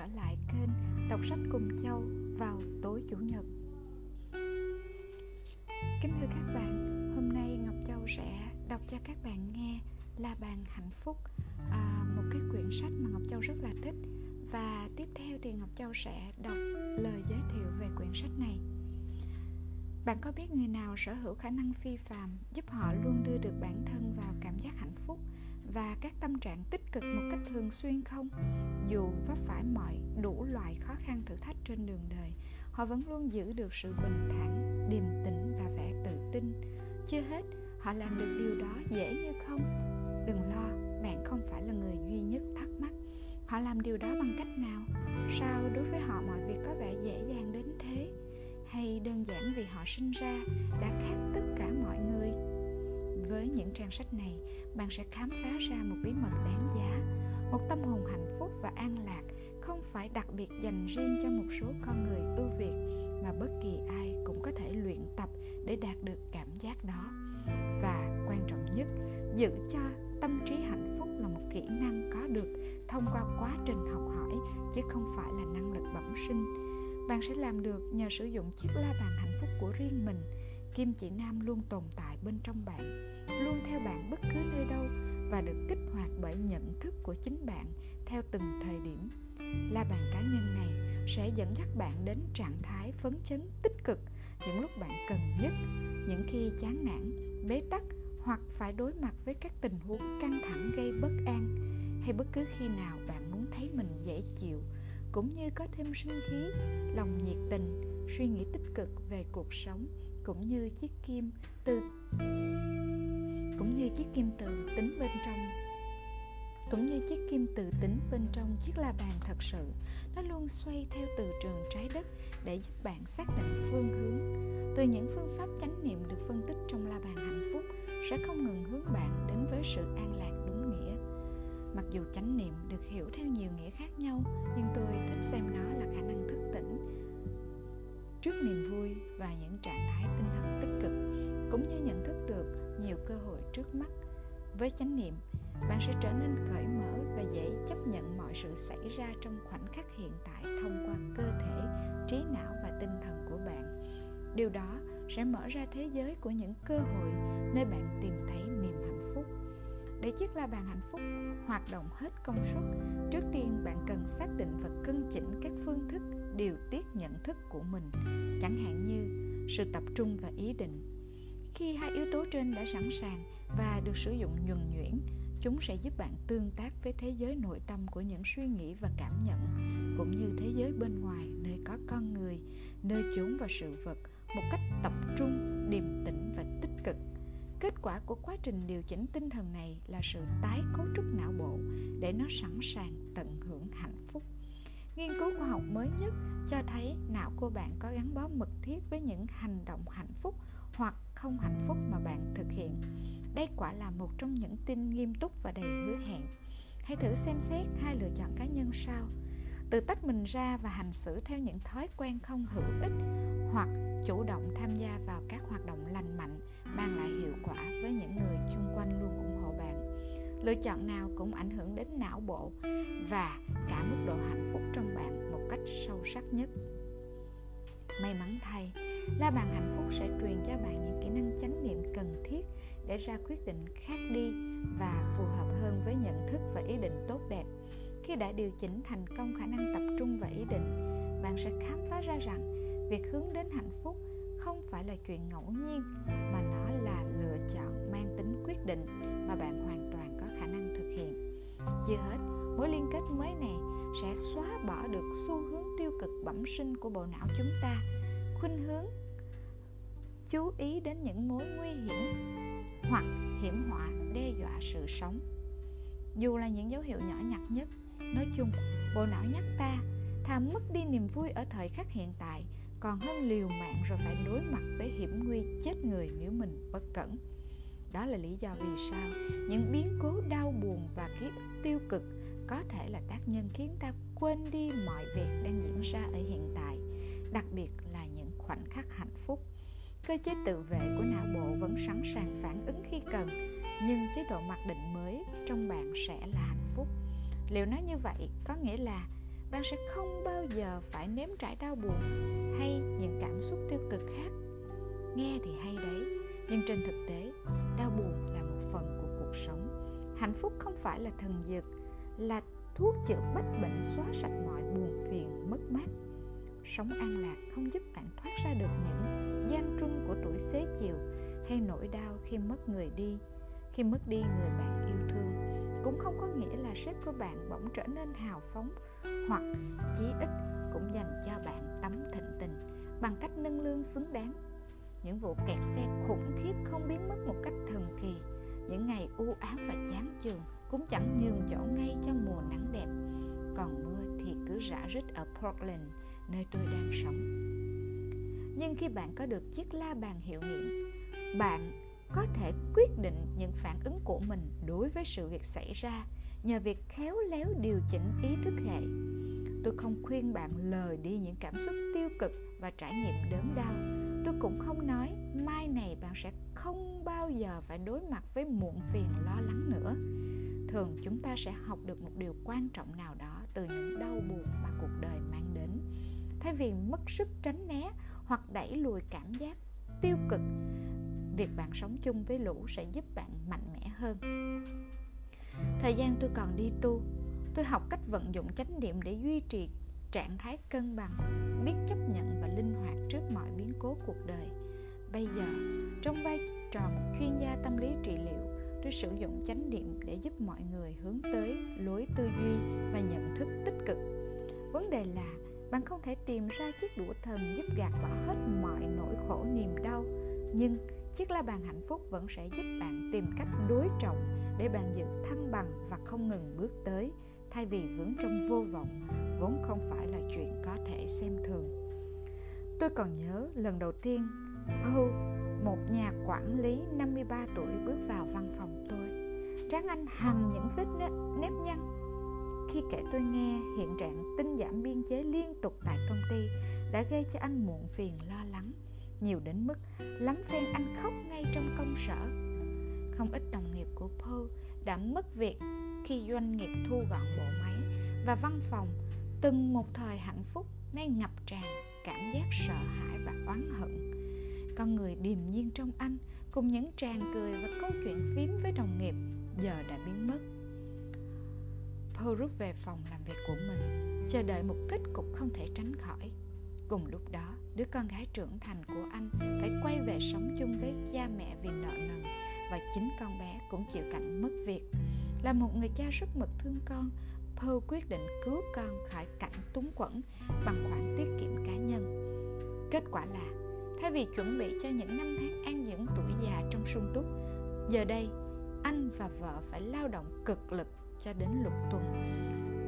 trở lại kênh Đọc sách cùng Châu vào tối Chủ nhật. Kính thưa các bạn, hôm nay Ngọc Châu sẽ đọc cho các bạn nghe La Bàn Hạnh Phúc, à, một cái quyển sách mà Ngọc Châu rất là thích. Và tiếp theo thì Ngọc Châu sẽ đọc lời giới thiệu về quyển sách này. Bạn có biết người nào sở hữu khả năng phi phàm giúp họ luôn đưa được bản thân vào cả và các tâm trạng tích cực một cách thường xuyên không? Dù vấp phải mọi đủ loại khó khăn thử thách trên đường đời, họ vẫn luôn giữ được sự bình thản, điềm tĩnh và vẻ tự tin. Chưa hết, họ làm được điều đó dễ như không? Đừng lo, bạn không phải là người duy nhất thắc mắc. Họ làm điều đó bằng cách nào? Sao đối với họ mọi việc có vẻ dễ dàng đến thế? Hay đơn giản vì họ sinh ra đã khác tất cả mọi người? Với những trang sách này, bạn sẽ khám phá ra một bí mật đáng giá, một tâm hồn hạnh phúc và an lạc, không phải đặc biệt dành riêng cho một số con người ưu việt mà bất kỳ ai cũng có thể luyện tập để đạt được cảm giác đó. Và quan trọng nhất, giữ cho tâm trí hạnh phúc là một kỹ năng có được thông qua quá trình học hỏi, chứ không phải là năng lực bẩm sinh. Bạn sẽ làm được nhờ sử dụng chiếc la bàn hạnh phúc của riêng mình. Kim chỉ nam luôn tồn tại bên trong bạn luôn theo bạn bất cứ nơi đâu và được kích hoạt bởi nhận thức của chính bạn theo từng thời điểm. La bàn cá nhân này sẽ dẫn dắt bạn đến trạng thái phấn chấn, tích cực, những lúc bạn cần nhất, những khi chán nản, bế tắc hoặc phải đối mặt với các tình huống căng thẳng gây bất an hay bất cứ khi nào bạn muốn thấy mình dễ chịu. Cũng như có thêm sinh khí, lòng nhiệt tình, suy nghĩ tích cực về cuộc sống, cũng như chiếc kim từ cũng như chiếc kim tự tính bên trong. Cũng như chiếc kim tự tính bên trong chiếc la bàn thật sự, nó luôn xoay theo từ trường trái đất để giúp bạn xác định phương hướng. Từ những phương pháp chánh niệm được phân tích trong la bàn hạnh phúc sẽ không ngừng hướng bạn đến với sự an lạc đúng nghĩa. Mặc dù chánh niệm được hiểu theo nhiều nghĩa khác nhau, nhưng tôi thích xem nó là khả năng thức tỉnh trước niềm vui và những trạng thái tinh thần cũng như nhận thức được nhiều cơ hội trước mắt. Với chánh niệm, bạn sẽ trở nên cởi mở và dễ chấp nhận mọi sự xảy ra trong khoảnh khắc hiện tại thông qua cơ thể, trí não và tinh thần của bạn. Điều đó sẽ mở ra thế giới của những cơ hội nơi bạn tìm thấy niềm hạnh phúc. Để chiếc la bàn hạnh phúc hoạt động hết công suất, trước tiên bạn cần xác định và cân chỉnh các phương thức điều tiết nhận thức của mình. Chẳng hạn như sự tập trung và ý định khi hai yếu tố trên đã sẵn sàng và được sử dụng nhuần nhuyễn, chúng sẽ giúp bạn tương tác với thế giới nội tâm của những suy nghĩ và cảm nhận, cũng như thế giới bên ngoài nơi có con người, nơi chúng và sự vật một cách tập trung, điềm tĩnh và tích cực. Kết quả của quá trình điều chỉnh tinh thần này là sự tái cấu trúc não bộ để nó sẵn sàng tận hưởng hạnh phúc. Nghiên cứu khoa học mới nhất cho thấy não của bạn có gắn bó mật thiết với những hành động hạnh phúc hoặc không hạnh phúc mà bạn thực hiện. Đây quả là một trong những tin nghiêm túc và đầy hứa hẹn. Hãy thử xem xét hai lựa chọn cá nhân sau. Tự tách mình ra và hành xử theo những thói quen không hữu ích hoặc chủ động tham gia vào các hoạt động lành mạnh mang lại hiệu quả với những người chung quanh luôn ủng hộ bạn. Lựa chọn nào cũng ảnh hưởng đến não bộ và cả mức độ hạnh phúc trong bạn một cách sâu sắc nhất may mắn thay. La bàn hạnh phúc sẽ truyền cho bạn những kỹ năng chánh niệm cần thiết để ra quyết định khác đi và phù hợp hơn với nhận thức và ý định tốt đẹp. Khi đã điều chỉnh thành công khả năng tập trung và ý định, bạn sẽ khám phá ra rằng việc hướng đến hạnh phúc không phải là chuyện ngẫu nhiên, mà nó là lựa chọn mang tính quyết định mà bạn hoàn toàn có khả năng thực hiện. Chưa hết, mối liên kết mới này sẽ xóa bỏ được xu hướng cực bẩm sinh của bộ não chúng ta, khuynh hướng chú ý đến những mối nguy hiểm hoặc hiểm họa đe dọa sự sống. Dù là những dấu hiệu nhỏ nhặt nhất, nói chung, bộ não nhắc ta, thà mất đi niềm vui ở thời khắc hiện tại, còn hơn liều mạng rồi phải đối mặt với hiểm nguy chết người nếu mình bất cẩn. Đó là lý do vì sao những biến cố đau buồn và ký ức tiêu cực có thể là tác nhân khiến ta quên đi mọi việc đang diễn ra ở hiện tại, đặc biệt là những khoảnh khắc hạnh phúc. Cơ chế tự vệ của não bộ vẫn sẵn sàng phản ứng khi cần, nhưng chế độ mặc định mới trong bạn sẽ là hạnh phúc. Liệu nói như vậy có nghĩa là bạn sẽ không bao giờ phải nếm trải đau buồn hay những cảm xúc tiêu cực khác? Nghe thì hay đấy, nhưng trên thực tế, đau buồn là một phần của cuộc sống. Hạnh phúc không phải là thần dược, là thuốc chữa bách bệnh xóa sạch mọi buồn phiền, mất mát. Sống an lạc không giúp bạn thoát ra được những gian truân của tuổi xế chiều hay nỗi đau khi mất người đi. Khi mất đi người bạn yêu thương, cũng không có nghĩa là sếp của bạn bỗng trở nên hào phóng hoặc chí ít cũng dành cho bạn tấm thịnh tình bằng cách nâng lương xứng đáng. Những vụ kẹt xe khủng khiếp không biến mất một cách thần kỳ, những ngày u ám và chán chường cũng chẳng nhường chỗ ngay cho mùa nắng đẹp. Còn mưa thì cứ rã rít ở Portland, nơi tôi đang sống. Nhưng khi bạn có được chiếc la bàn hiệu nghiệm, bạn có thể quyết định những phản ứng của mình đối với sự việc xảy ra nhờ việc khéo léo điều chỉnh ý thức hệ. Tôi không khuyên bạn lời đi những cảm xúc tiêu cực và trải nghiệm đớn đau. Tôi cũng không nói mai này bạn sẽ không bao giờ phải đối mặt với muộn phiền lo lắng nữa thường chúng ta sẽ học được một điều quan trọng nào đó từ những đau buồn mà cuộc đời mang đến. Thay vì mất sức tránh né hoặc đẩy lùi cảm giác tiêu cực, việc bạn sống chung với lũ sẽ giúp bạn mạnh mẽ hơn. Thời gian tôi còn đi tu, tôi học cách vận dụng chánh niệm để duy trì trạng thái cân bằng, biết chấp nhận và linh hoạt trước mọi biến cố cuộc đời. Bây giờ, trong vai trò một chuyên gia tâm lý trị liệu tôi sử dụng chánh niệm để giúp mọi người hướng tới lối tư duy và nhận thức tích cực. Vấn đề là, bạn không thể tìm ra chiếc đũa thần giúp gạt bỏ hết mọi nỗi khổ niềm đau, nhưng chiếc la bàn hạnh phúc vẫn sẽ giúp bạn tìm cách đối trọng để bạn giữ thăng bằng và không ngừng bước tới. Thay vì vướng trong vô vọng, vốn không phải là chuyện có thể xem thường. Tôi còn nhớ lần đầu tiên, Paul một nhà quản lý 53 tuổi bước vào văn phòng tôi. Trán anh hằn những vết nếp nhăn. Khi kể tôi nghe, hiện trạng tinh giảm biên chế liên tục tại công ty đã gây cho anh muộn phiền lo lắng, nhiều đến mức lắm phen anh khóc ngay trong công sở. Không ít đồng nghiệp của Paul đã mất việc khi doanh nghiệp thu gọn bộ máy và văn phòng từng một thời hạnh phúc nay ngập tràn cảm giác sợ hãi và oán hận con người điềm nhiên trong anh, cùng những tràng cười và câu chuyện phím với đồng nghiệp, giờ đã biến mất. Paul rút về phòng làm việc của mình, chờ đợi một kết cục không thể tránh khỏi. Cùng lúc đó, đứa con gái trưởng thành của anh phải quay về sống chung với cha mẹ vì nợ nần, và chính con bé cũng chịu cảnh mất việc. Là một người cha rất mực thương con, Paul quyết định cứu con khỏi cảnh túng quẫn bằng khoản tiết kiệm cá nhân. Kết quả là thay vì chuẩn bị cho những năm tháng an dưỡng tuổi già trong sung túc, giờ đây, anh và vợ phải lao động cực lực cho đến lục tuần,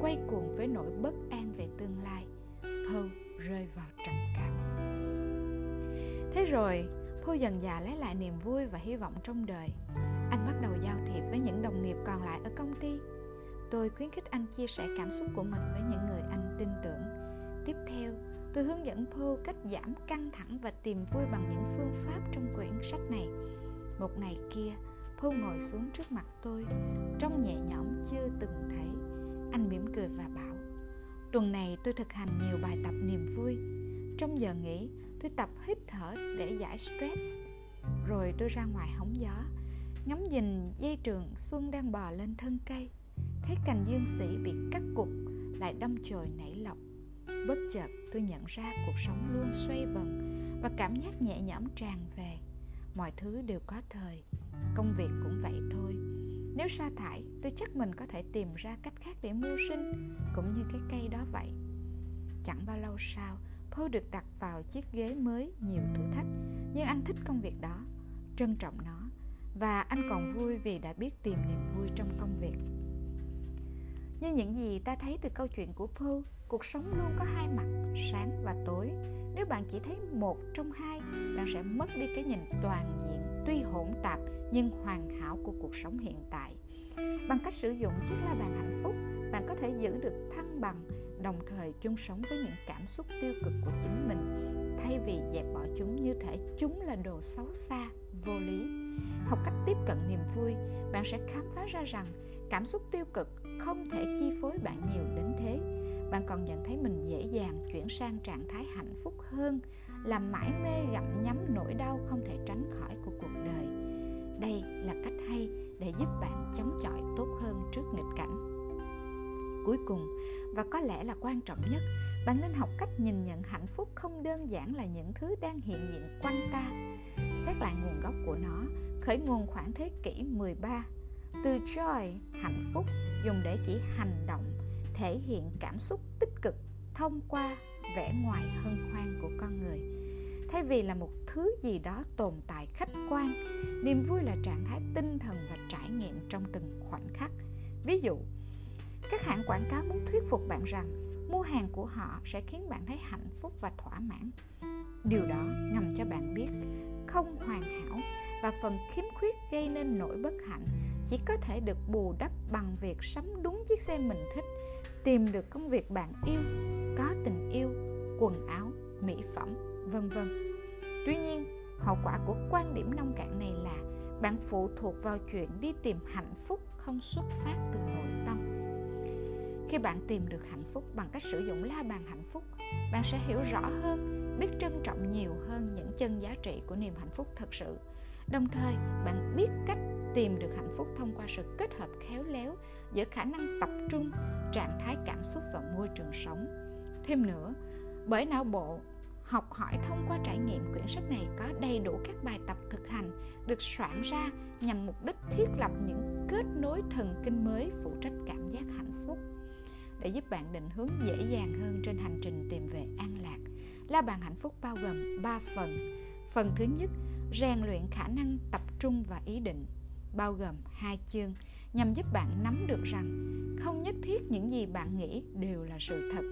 quay cuồng với nỗi bất an về tương lai, Paul rơi vào trầm cảm. Thế rồi, Paul dần dà lấy lại niềm vui và hy vọng trong đời. Anh bắt đầu giao thiệp với những đồng nghiệp còn lại ở công ty. Tôi khuyến khích anh chia sẻ cảm xúc của mình với những người anh tin tưởng. Tiếp theo tôi hướng dẫn Paul cách giảm căng thẳng và tìm vui bằng những phương pháp trong quyển sách này. Một ngày kia, Paul ngồi xuống trước mặt tôi, Trông nhẹ nhõm chưa từng thấy. Anh mỉm cười và bảo, Tuần này tôi thực hành nhiều bài tập niềm vui. Trong giờ nghỉ, tôi tập hít thở để giải stress. Rồi tôi ra ngoài hóng gió, Ngắm nhìn dây trường xuân đang bò lên thân cây. Thấy cành dương sĩ bị cắt cụt, Lại đâm chồi nảy lọc. Bất chợt tôi nhận ra cuộc sống luôn xoay vần Và cảm giác nhẹ nhõm tràn về. Mọi thứ đều có thời, công việc cũng vậy thôi. Nếu sa thải, tôi chắc mình có thể tìm ra cách khác để mưu sinh, cũng như cái cây đó vậy. Chẳng bao lâu sau, Paul được đặt vào chiếc ghế mới nhiều thử thách, nhưng anh thích công việc đó, trân trọng nó, và anh còn vui vì đã biết tìm niềm vui trong công việc. Như những gì ta thấy từ câu chuyện của Paul cuộc sống luôn có hai mặt, sáng và tối. Nếu bạn chỉ thấy một trong hai, bạn sẽ mất đi cái nhìn toàn diện, tuy hỗn tạp nhưng hoàn hảo của cuộc sống hiện tại. Bằng cách sử dụng chiếc la bàn hạnh phúc, bạn có thể giữ được thăng bằng, đồng thời chung sống với những cảm xúc tiêu cực của chính mình, thay vì dẹp bỏ chúng như thể chúng là đồ xấu xa, vô lý. Học cách tiếp cận niềm vui, bạn sẽ khám phá ra rằng cảm xúc tiêu cực không thể chi phối bạn bạn còn nhận thấy mình dễ dàng chuyển sang trạng thái hạnh phúc hơn, làm mãi mê gặm nhấm nỗi đau không thể tránh khỏi của cuộc đời. Đây là cách hay để giúp bạn chống chọi tốt hơn trước nghịch cảnh. Cuối cùng, và có lẽ là quan trọng nhất, bạn nên học cách nhìn nhận hạnh phúc không đơn giản là những thứ đang hiện diện quanh ta. Xét lại nguồn gốc của nó, khởi nguồn khoảng thế kỷ 13 từ joy, hạnh phúc, dùng để chỉ hành động thể hiện cảm xúc tích cực, thông qua vẻ ngoài hân hoan của con người. Thay vì là một thứ gì đó tồn tại khách quan, niềm vui là trạng thái tinh thần và trải nghiệm trong từng khoảnh khắc. Ví dụ, các hãng quảng cáo muốn thuyết phục bạn rằng mua hàng của họ sẽ khiến bạn thấy hạnh phúc và thỏa mãn. Điều đó ngầm cho bạn biết không hoàn hảo và phần khiếm khuyết gây nên nỗi bất hạnh chỉ có thể được bù đắp bằng việc sắm đúng chiếc xe mình thích tìm được công việc bạn yêu, có tình yêu, quần áo, mỹ phẩm, vân vân. Tuy nhiên, hậu quả của quan điểm nông cạn này là bạn phụ thuộc vào chuyện đi tìm hạnh phúc không xuất phát từ nội tâm. Khi bạn tìm được hạnh phúc bằng cách sử dụng la bàn hạnh phúc, bạn sẽ hiểu rõ hơn, biết trân trọng nhiều hơn những chân giá trị của niềm hạnh phúc thật sự. Đồng thời, bạn biết cách tìm được hạnh phúc thông qua sự kết hợp khéo léo giữa khả năng tập trung, trạng thái cảm xúc và môi trường sống. Thêm nữa, bởi não bộ học hỏi thông qua trải nghiệm quyển sách này có đầy đủ các bài tập thực hành được soạn ra nhằm mục đích thiết lập những kết nối thần kinh mới phụ trách cảm giác hạnh phúc. Để giúp bạn định hướng dễ dàng hơn trên hành trình tìm về an lạc la bàn hạnh phúc bao gồm 3 phần. Phần thứ nhất, rèn luyện khả năng tập trung và ý định, bao gồm hai chương nhằm giúp bạn nắm được rằng không nhất thiết những gì bạn nghĩ đều là sự thật.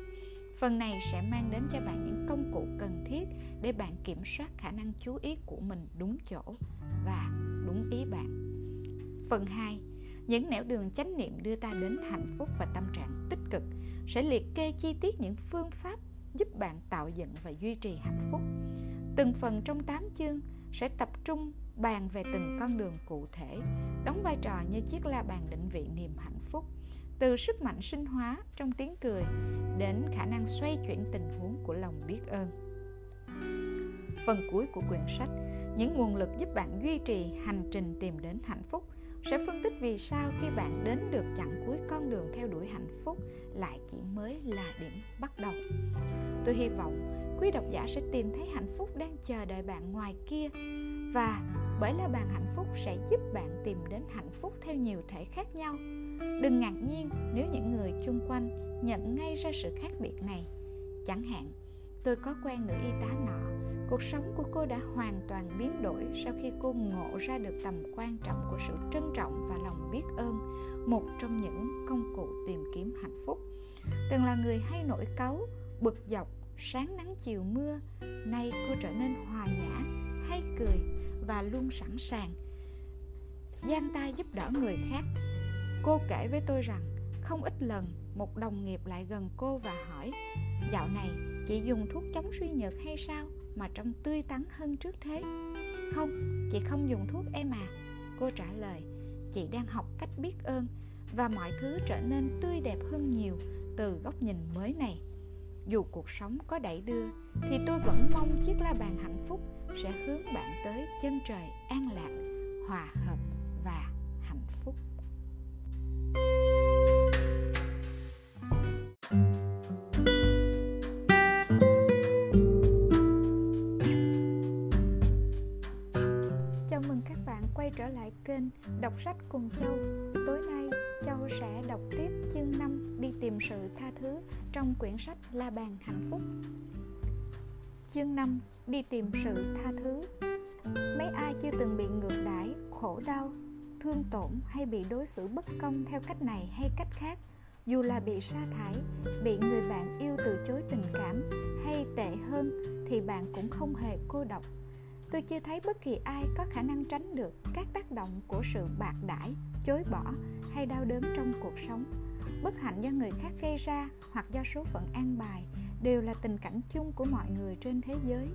Phần này sẽ mang đến cho bạn những công cụ cần thiết để bạn kiểm soát khả năng chú ý của mình đúng chỗ và đúng ý bạn. Phần 2 những nẻo đường chánh niệm đưa ta đến hạnh phúc và tâm trạng tích cực sẽ liệt kê chi tiết những phương pháp giúp bạn tạo dựng và duy trì hạnh phúc. Từng phần trong 8 chương sẽ tập trung bàn về từng con đường cụ thể, đóng vai trò như chiếc la bàn định vị niềm hạnh phúc, từ sức mạnh sinh hóa trong tiếng cười đến khả năng xoay chuyển tình huống của lòng biết ơn. Phần cuối của quyển sách, những nguồn lực giúp bạn duy trì hành trình tìm đến hạnh phúc sẽ phân tích vì sao khi bạn đến được chặng cuối con đường theo đuổi hạnh phúc lại chỉ mới là điểm bắt đầu. Tôi hy vọng quý độc giả sẽ tìm thấy hạnh phúc đang chờ đợi bạn ngoài kia và bởi là bàn hạnh phúc sẽ giúp bạn tìm đến hạnh phúc theo nhiều thể khác nhau. Đừng ngạc nhiên nếu những người chung quanh nhận ngay ra sự khác biệt này. Chẳng hạn, tôi có quen nữ y tá nọ, cuộc sống của cô đã hoàn toàn biến đổi sau khi cô ngộ ra được tầm quan trọng của sự trân trọng và lòng biết ơn, một trong những công cụ tìm kiếm hạnh phúc. Từng là người hay nổi cáu, bực dọc, sáng nắng chiều mưa, nay cô trở nên hòa nhã hay cười và luôn sẵn sàng. Giang tay giúp đỡ người khác. Cô kể với tôi rằng không ít lần một đồng nghiệp lại gần cô và hỏi, dạo này chị dùng thuốc chống suy nhược hay sao mà trông tươi tắn hơn trước thế? Không, chị không dùng thuốc em à. Cô trả lời, chị đang học cách biết ơn và mọi thứ trở nên tươi đẹp hơn nhiều từ góc nhìn mới này. Dù cuộc sống có đẩy đưa thì tôi vẫn mong chiếc la bàn hạnh phúc sẽ hướng bạn tới chân trời an lạc, hòa hợp và hạnh phúc. Chào mừng các bạn quay trở lại kênh đọc sách cùng châu. Tối nay, châu sẽ đọc tiếp chương 5 đi tìm sự tha thứ trong quyển sách la bàn hạnh phúc chương 5 đi tìm sự tha thứ. Mấy ai chưa từng bị ngược đãi, khổ đau, thương tổn hay bị đối xử bất công theo cách này hay cách khác, dù là bị sa thải, bị người bạn yêu từ chối tình cảm hay tệ hơn thì bạn cũng không hề cô độc. Tôi chưa thấy bất kỳ ai có khả năng tránh được các tác động của sự bạc đãi, chối bỏ hay đau đớn trong cuộc sống. Bất hạnh do người khác gây ra hoặc do số phận an bài đều là tình cảnh chung của mọi người trên thế giới.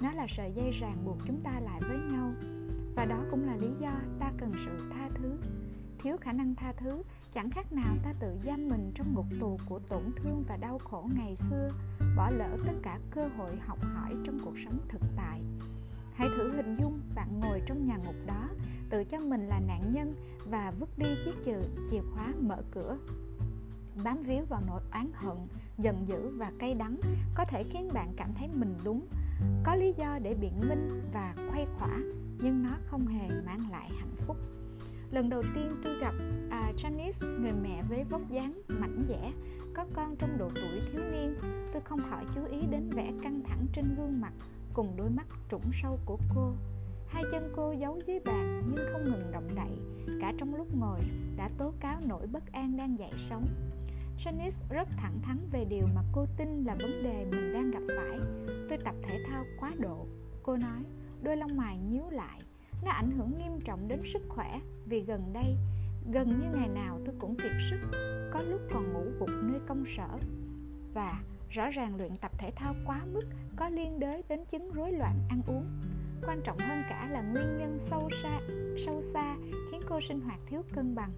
Nó là sợi dây ràng buộc chúng ta lại với nhau. Và đó cũng là lý do ta cần sự tha thứ. Thiếu khả năng tha thứ chẳng khác nào ta tự giam mình trong ngục tù của tổn thương và đau khổ ngày xưa bỏ lỡ tất cả cơ hội học hỏi trong cuộc sống thực tại. Hãy thử hình dung bạn ngồi trong nhà ngục đó tự cho mình là nạn nhân và vứt đi chiếc chìa, khóa mở cửa. Bám víu vào nỗi oán hận giận dữ và cay đắng có thể khiến bạn cảm thấy mình đúng. Có lý do để biện minh và khuây khỏa nhưng nó không hề mang lại hạnh phúc. Lần đầu tiên tôi gặp à, Janice người mẹ với vóc dáng mảnh dẻ có con trong độ tuổi thiếu niên tôi không khỏi chú ý đến vẻ căng thẳng trên gương mặt cùng đôi mắt trũng sâu của cô. Hai chân cô giấu dưới bàn nhưng không ngừng động đậy cả trong lúc ngồi đã tố cáo nỗi bất an đang dậy sóng. Janice rất thẳng thắn về điều mà cô tin là vấn đề mình đang gặp phải. Tôi tập thể thao quá độ, cô nói, đôi lông mày nhíu lại. Nó ảnh hưởng nghiêm trọng đến sức khỏe, vì gần đây, gần như ngày nào tôi cũng kiệt sức, có lúc còn ngủ gục nơi công sở. Và rõ ràng luyện tập thể thao quá mức có liên đới đến chứng rối loạn ăn uống. Quan trọng hơn cả là nguyên nhân sâu xa sâu xa khiến cô sinh hoạt thiếu cân bằng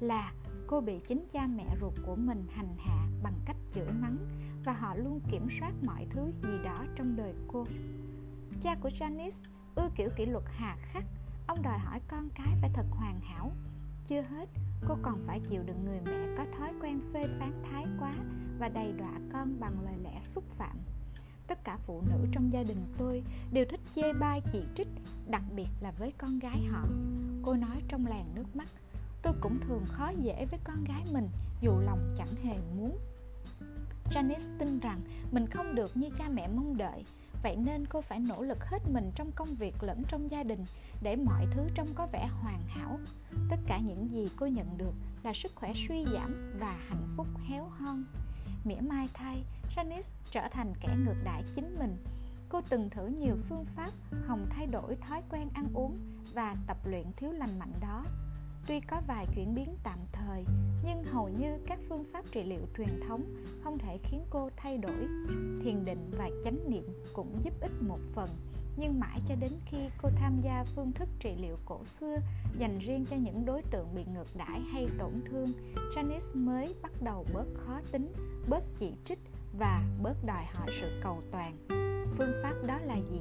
là cô bị chính cha mẹ ruột của mình hành hạ bằng cách chửi mắng và họ luôn kiểm soát mọi thứ gì đó trong đời cô. Cha của Janice ưa kiểu kỷ luật hà khắc. Ông đòi hỏi con cái phải thật hoàn hảo. Chưa hết, cô còn phải chịu đựng người mẹ có thói quen phê phán thái quá và đầy đọa con bằng lời lẽ xúc phạm. Tất cả phụ nữ trong gia đình tôi đều thích chê bai chỉ trích, đặc biệt là với con gái họ. Cô nói trong làn nước mắt tôi cũng thường khó dễ với con gái mình dù lòng chẳng hề muốn. Janice tin rằng mình không được như cha mẹ mong đợi Vậy nên cô phải nỗ lực hết mình trong công việc lẫn trong gia đình Để mọi thứ trông có vẻ hoàn hảo. Tất cả những gì cô nhận được là sức khỏe suy giảm và hạnh phúc héo hon. Mỉa mai thay, Janice trở thành kẻ ngược đãi chính mình. Cô từng thử nhiều phương pháp hòng thay đổi thói quen ăn uống và tập luyện thiếu lành mạnh đó. Tuy có vài chuyển biến tạm thời, nhưng hầu như các phương pháp trị liệu truyền thống không thể khiến cô thay đổi. Thiền định và chánh niệm cũng giúp ích một phần, nhưng mãi cho đến khi cô tham gia phương thức trị liệu cổ xưa dành riêng cho những đối tượng bị ngược đãi hay tổn thương, Janice mới bắt đầu bớt khó tính, bớt chỉ trích và bớt đòi hỏi sự cầu toàn. Phương pháp đó là gì?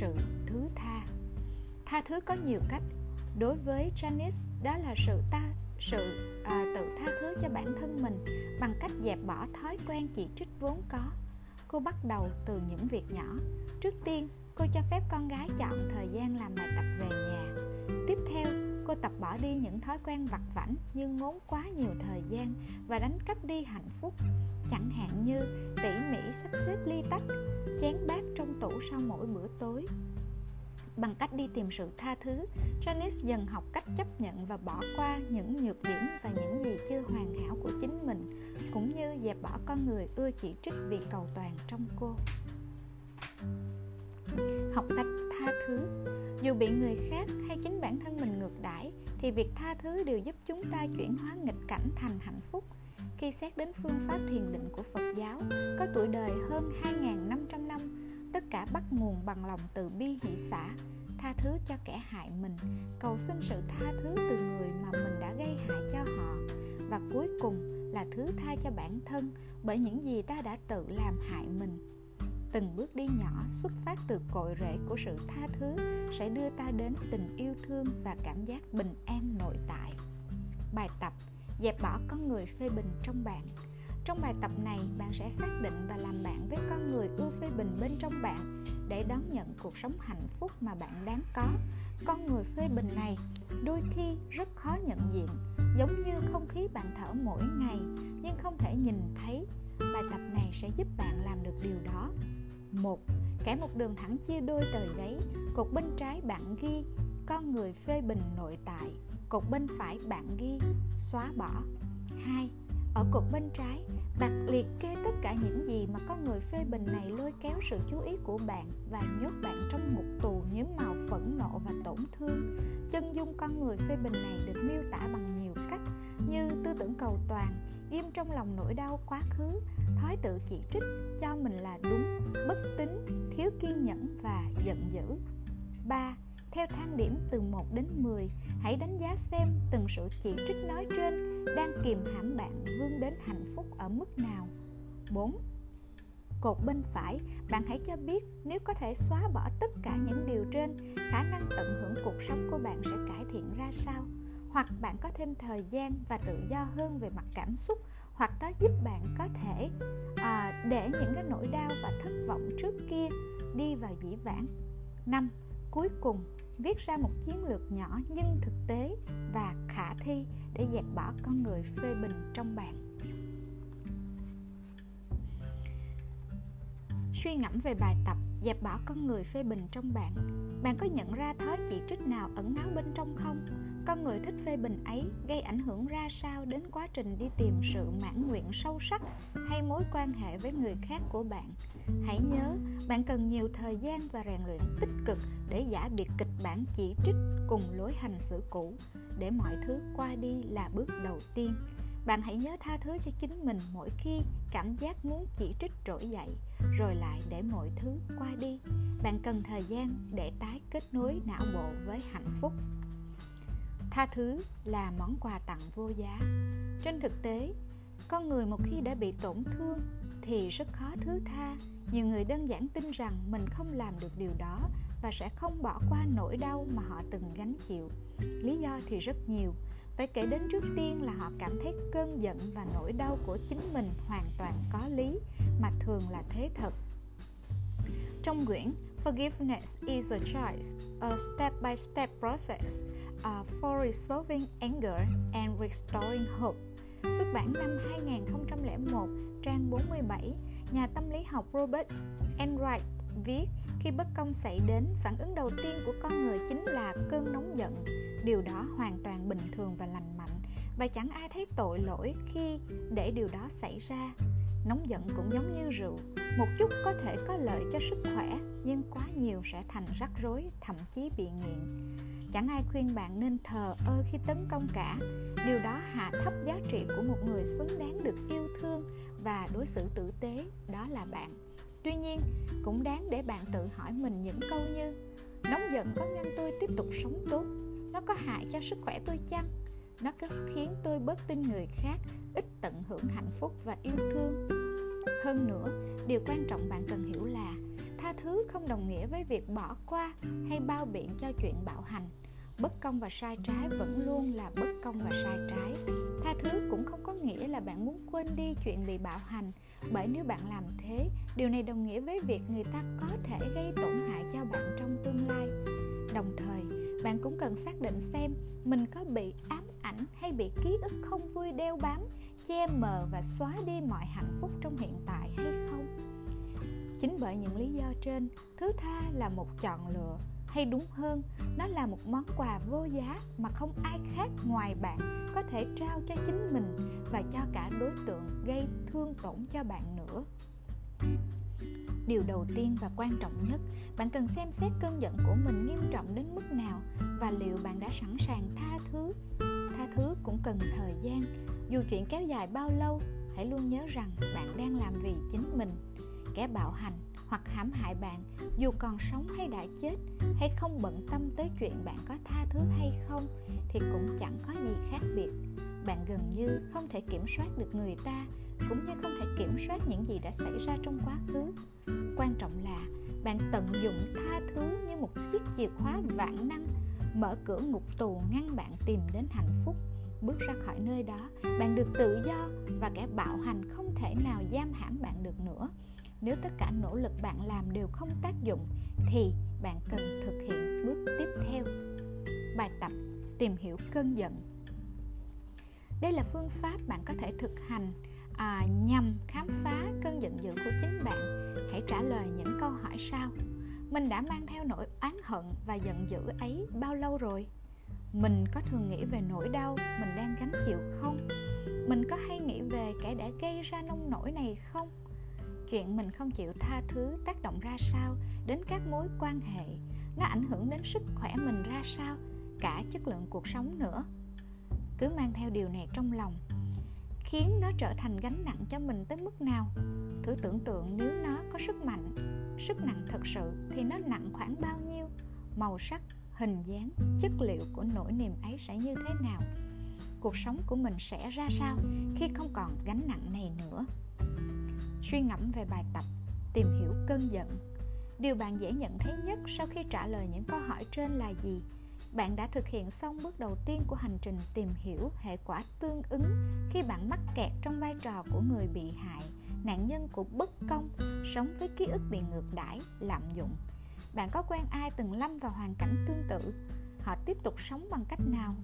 Sự thứ tha. Tha thứ có nhiều cách, đối với Janice đó là sự ta sự à, tự tha thứ cho bản thân mình bằng cách dẹp bỏ thói quen chỉ trích vốn có. Cô bắt đầu từ những việc nhỏ. Trước tiên cô cho phép con gái chọn thời gian làm bài tập về nhà. Tiếp theo cô tập bỏ đi những thói quen vặt vảnh như ngốn quá nhiều thời gian và đánh cắp đi hạnh phúc. Chẳng hạn như tỉ mỉ sắp xếp ly tách chén bát trong tủ sau mỗi bữa tối. Bằng cách đi tìm sự tha thứ, Janice dần học cách chấp nhận và bỏ qua những nhược điểm và những gì chưa hoàn hảo của chính mình, cũng như dẹp bỏ con người ưa chỉ trích vì cầu toàn trong cô. Học cách tha thứ Dù bị người khác hay chính bản thân mình ngược đãi thì việc tha thứ đều giúp chúng ta chuyển hóa nghịch cảnh thành hạnh phúc. Khi xét đến phương pháp thiền định của Phật giáo, có tuổi đời hơn 2.500 năm tất cả bắt nguồn bằng lòng từ bi hỷ xã tha thứ cho kẻ hại mình, cầu xin sự tha thứ từ người mà mình đã gây hại cho họ. Và cuối cùng là thứ tha cho bản thân bởi những gì ta đã tự làm hại mình. Từng bước đi nhỏ xuất phát từ cội rễ của sự tha thứ sẽ đưa ta đến tình yêu thương và cảm giác bình an nội tại. Bài tập dẹp bỏ con người phê bình trong bạn trong bài tập này, bạn sẽ xác định và làm bạn với con người ưa phê bình bên trong bạn để đón nhận cuộc sống hạnh phúc mà bạn đáng có. Con người phê bình này đôi khi rất khó nhận diện, giống như không khí bạn thở mỗi ngày nhưng không thể nhìn thấy. Bài tập này sẽ giúp bạn làm được điều đó. một Kẻ một đường thẳng chia đôi tờ giấy, cột bên trái bạn ghi con người phê bình nội tại, cột bên phải bạn ghi xóa bỏ. 2 ở cột bên trái, bạn liệt kê tất cả những gì mà con người phê bình này lôi kéo sự chú ý của bạn và nhốt bạn trong ngục tù nhiễm màu phẫn nộ và tổn thương. Chân dung con người phê bình này được miêu tả bằng nhiều cách như tư tưởng cầu toàn, ghim trong lòng nỗi đau quá khứ, thói tự chỉ trích, cho mình là đúng, bất tín, thiếu kiên nhẫn và giận dữ. 3 theo thang điểm từ 1 đến 10. Hãy đánh giá xem từng sự chỉ trích nói trên đang kìm hãm bạn vươn đến hạnh phúc ở mức nào. 4. Cột bên phải, bạn hãy cho biết nếu có thể xóa bỏ tất cả những điều trên, khả năng tận hưởng cuộc sống của bạn sẽ cải thiện ra sao? Hoặc bạn có thêm thời gian và tự do hơn về mặt cảm xúc, hoặc đó giúp bạn có thể à, để những cái nỗi đau và thất vọng trước kia đi vào dĩ vãng. 5. Cuối cùng, viết ra một chiến lược nhỏ nhưng thực tế và khả thi để dẹp bỏ con người phê bình trong bạn. Suy ngẫm về bài tập dẹp bỏ con người phê bình trong bạn bạn có nhận ra thói chỉ trích nào ẩn náu bên trong không? Con người thích phê bình ấy gây ảnh hưởng ra sao đến quá trình đi tìm sự mãn nguyện sâu sắc hay mối quan hệ với người khác của bạn? Hãy nhớ, bạn cần nhiều thời gian và rèn luyện tích cực để giả biệt kịch bản chỉ trích cùng lối hành xử cũ. Để mọi thứ qua đi là bước đầu tiên. Bạn hãy nhớ tha thứ cho chính mình mỗi khi cảm giác muốn chỉ trích trỗi dậy. Rồi lại để mọi thứ qua đi. Bạn cần thời gian để tái kết nối não bộ với hạnh phúc tha thứ là món quà tặng vô giá. Trên thực tế con người một khi đã bị tổn thương thì rất khó thứ tha. Nhiều người đơn giản tin rằng mình không làm được điều đó và sẽ không bỏ qua nỗi đau mà họ từng gánh chịu. Lý do thì rất nhiều. Phải kể đến trước tiên là họ cảm thấy cơn giận và nỗi đau của chính mình hoàn toàn có lý mà thường là thế thật. Trong quyển Forgiveness is a choice, a step-by-step process uh, for resolving anger and restoring hope. Xuất bản năm 2001, trang 47, nhà tâm lý học Robert Enright viết khi bất công xảy đến, phản ứng đầu tiên của con người chính là cơn nóng giận. Điều đó hoàn toàn bình thường và lành mạnh và chẳng ai thấy tội lỗi khi để điều đó xảy ra. Nóng giận cũng giống như rượu, một chút có thể có lợi cho sức khỏe, nhưng quá nhiều sẽ thành rắc rối, thậm chí bị nghiện. Chẳng ai khuyên bạn nên thờ ơ khi tấn công cả. Điều đó hạ thấp giá trị của một người xứng đáng được yêu thương và đối xử tử tế, đó là bạn tuy nhiên cũng đáng để bạn tự hỏi mình những câu như nóng giận có ngăn tôi tiếp tục sống tốt nó có hại cho sức khỏe tôi chăng nó có khiến tôi bớt tin người khác ít tận hưởng hạnh phúc và yêu thương hơn nữa, điều quan trọng bạn cần hiểu là tha thứ không đồng nghĩa với việc bỏ qua hay bao biện cho chuyện bạo hành. Bất công và sai trái vẫn luôn là bất công và sai trái. Tha thứ cũng không có nghĩa là bạn muốn quên đi chuyện bị bạo hành, bởi nếu bạn làm thế, điều này đồng nghĩa với việc người ta có thể gây tổn hại cho bạn trong tương lai. Đồng thời, bạn cũng cần xác định xem mình có bị ám ảnh hay bị ký ức không vui đeo bám che mờ và xóa đi mọi hạnh phúc trong hiện tại hay không? Chính bởi những lý do trên, thứ tha là một chọn lựa. Hay đúng hơn, nó là một món quà vô giá mà không ai khác ngoài bạn có thể trao cho chính mình và cho cả đối tượng gây thương tổn cho bạn nữa. Điều đầu tiên và quan trọng nhất, bạn cần xem xét cơn giận của mình nghiêm trọng đến mức nào và liệu bạn đã sẵn sàng tha thứ. Tha thứ cũng cần thời gian dù chuyện kéo dài bao lâu, hãy luôn nhớ rằng bạn đang làm vì chính mình. Kẻ bạo hành hoặc hãm hại bạn, dù còn sống hay đã chết, hay không bận tâm tới chuyện bạn có tha thứ hay không, thì cũng chẳng có gì khác biệt. Bạn gần như không thể kiểm soát được người ta, cũng như không thể kiểm soát những gì đã xảy ra trong quá khứ. Quan trọng là bạn tận dụng tha thứ như một chiếc chìa khóa vạn năng, mở cửa ngục tù ngăn bạn tìm đến hạnh phúc bước ra khỏi nơi đó. Bạn được tự do và kẻ bạo hành không thể nào giam hãm bạn được nữa. Nếu tất cả nỗ lực bạn làm đều không tác dụng thì bạn cần thực hiện bước tiếp theo. Bài tập tìm hiểu cơn giận. Đây là phương pháp bạn có thể thực hành à, nhằm khám phá cơn giận dữ của chính bạn. Hãy trả lời những câu hỏi sau. Mình đã mang theo nỗi oán hận và giận dữ ấy bao lâu rồi? Mình có thường nghĩ về nỗi đau mình đang gánh chịu không? Mình có hay nghĩ về kẻ đã gây ra nông nỗi này không? Chuyện mình không chịu tha thứ tác động ra sao đến các mối quan hệ? Nó ảnh hưởng đến sức khỏe mình ra sao? Cả chất lượng cuộc sống nữa. Cứ mang theo điều này trong lòng, khiến nó trở thành gánh nặng cho mình tới mức nào? Thử tưởng tượng nếu nó có sức mạnh, sức nặng thật sự thì nó nặng khoảng bao nhiêu? Màu sắc hình dáng, chất liệu của nỗi niềm ấy sẽ như thế nào? Cuộc sống của mình sẽ ra sao khi không còn gánh nặng này nữa? Suy ngẫm về bài tập tìm hiểu cơn giận. Điều bạn dễ nhận thấy nhất sau khi trả lời những câu hỏi trên là gì? Bạn đã thực hiện xong bước đầu tiên của hành trình tìm hiểu hệ quả tương ứng khi bạn mắc kẹt trong vai trò của người bị hại, nạn nhân của bất công, sống với ký ức bị ngược đãi, lạm dụng bạn có quen ai từng lâm vào hoàn cảnh tương tự? Họ tiếp tục sống bằng cách nào?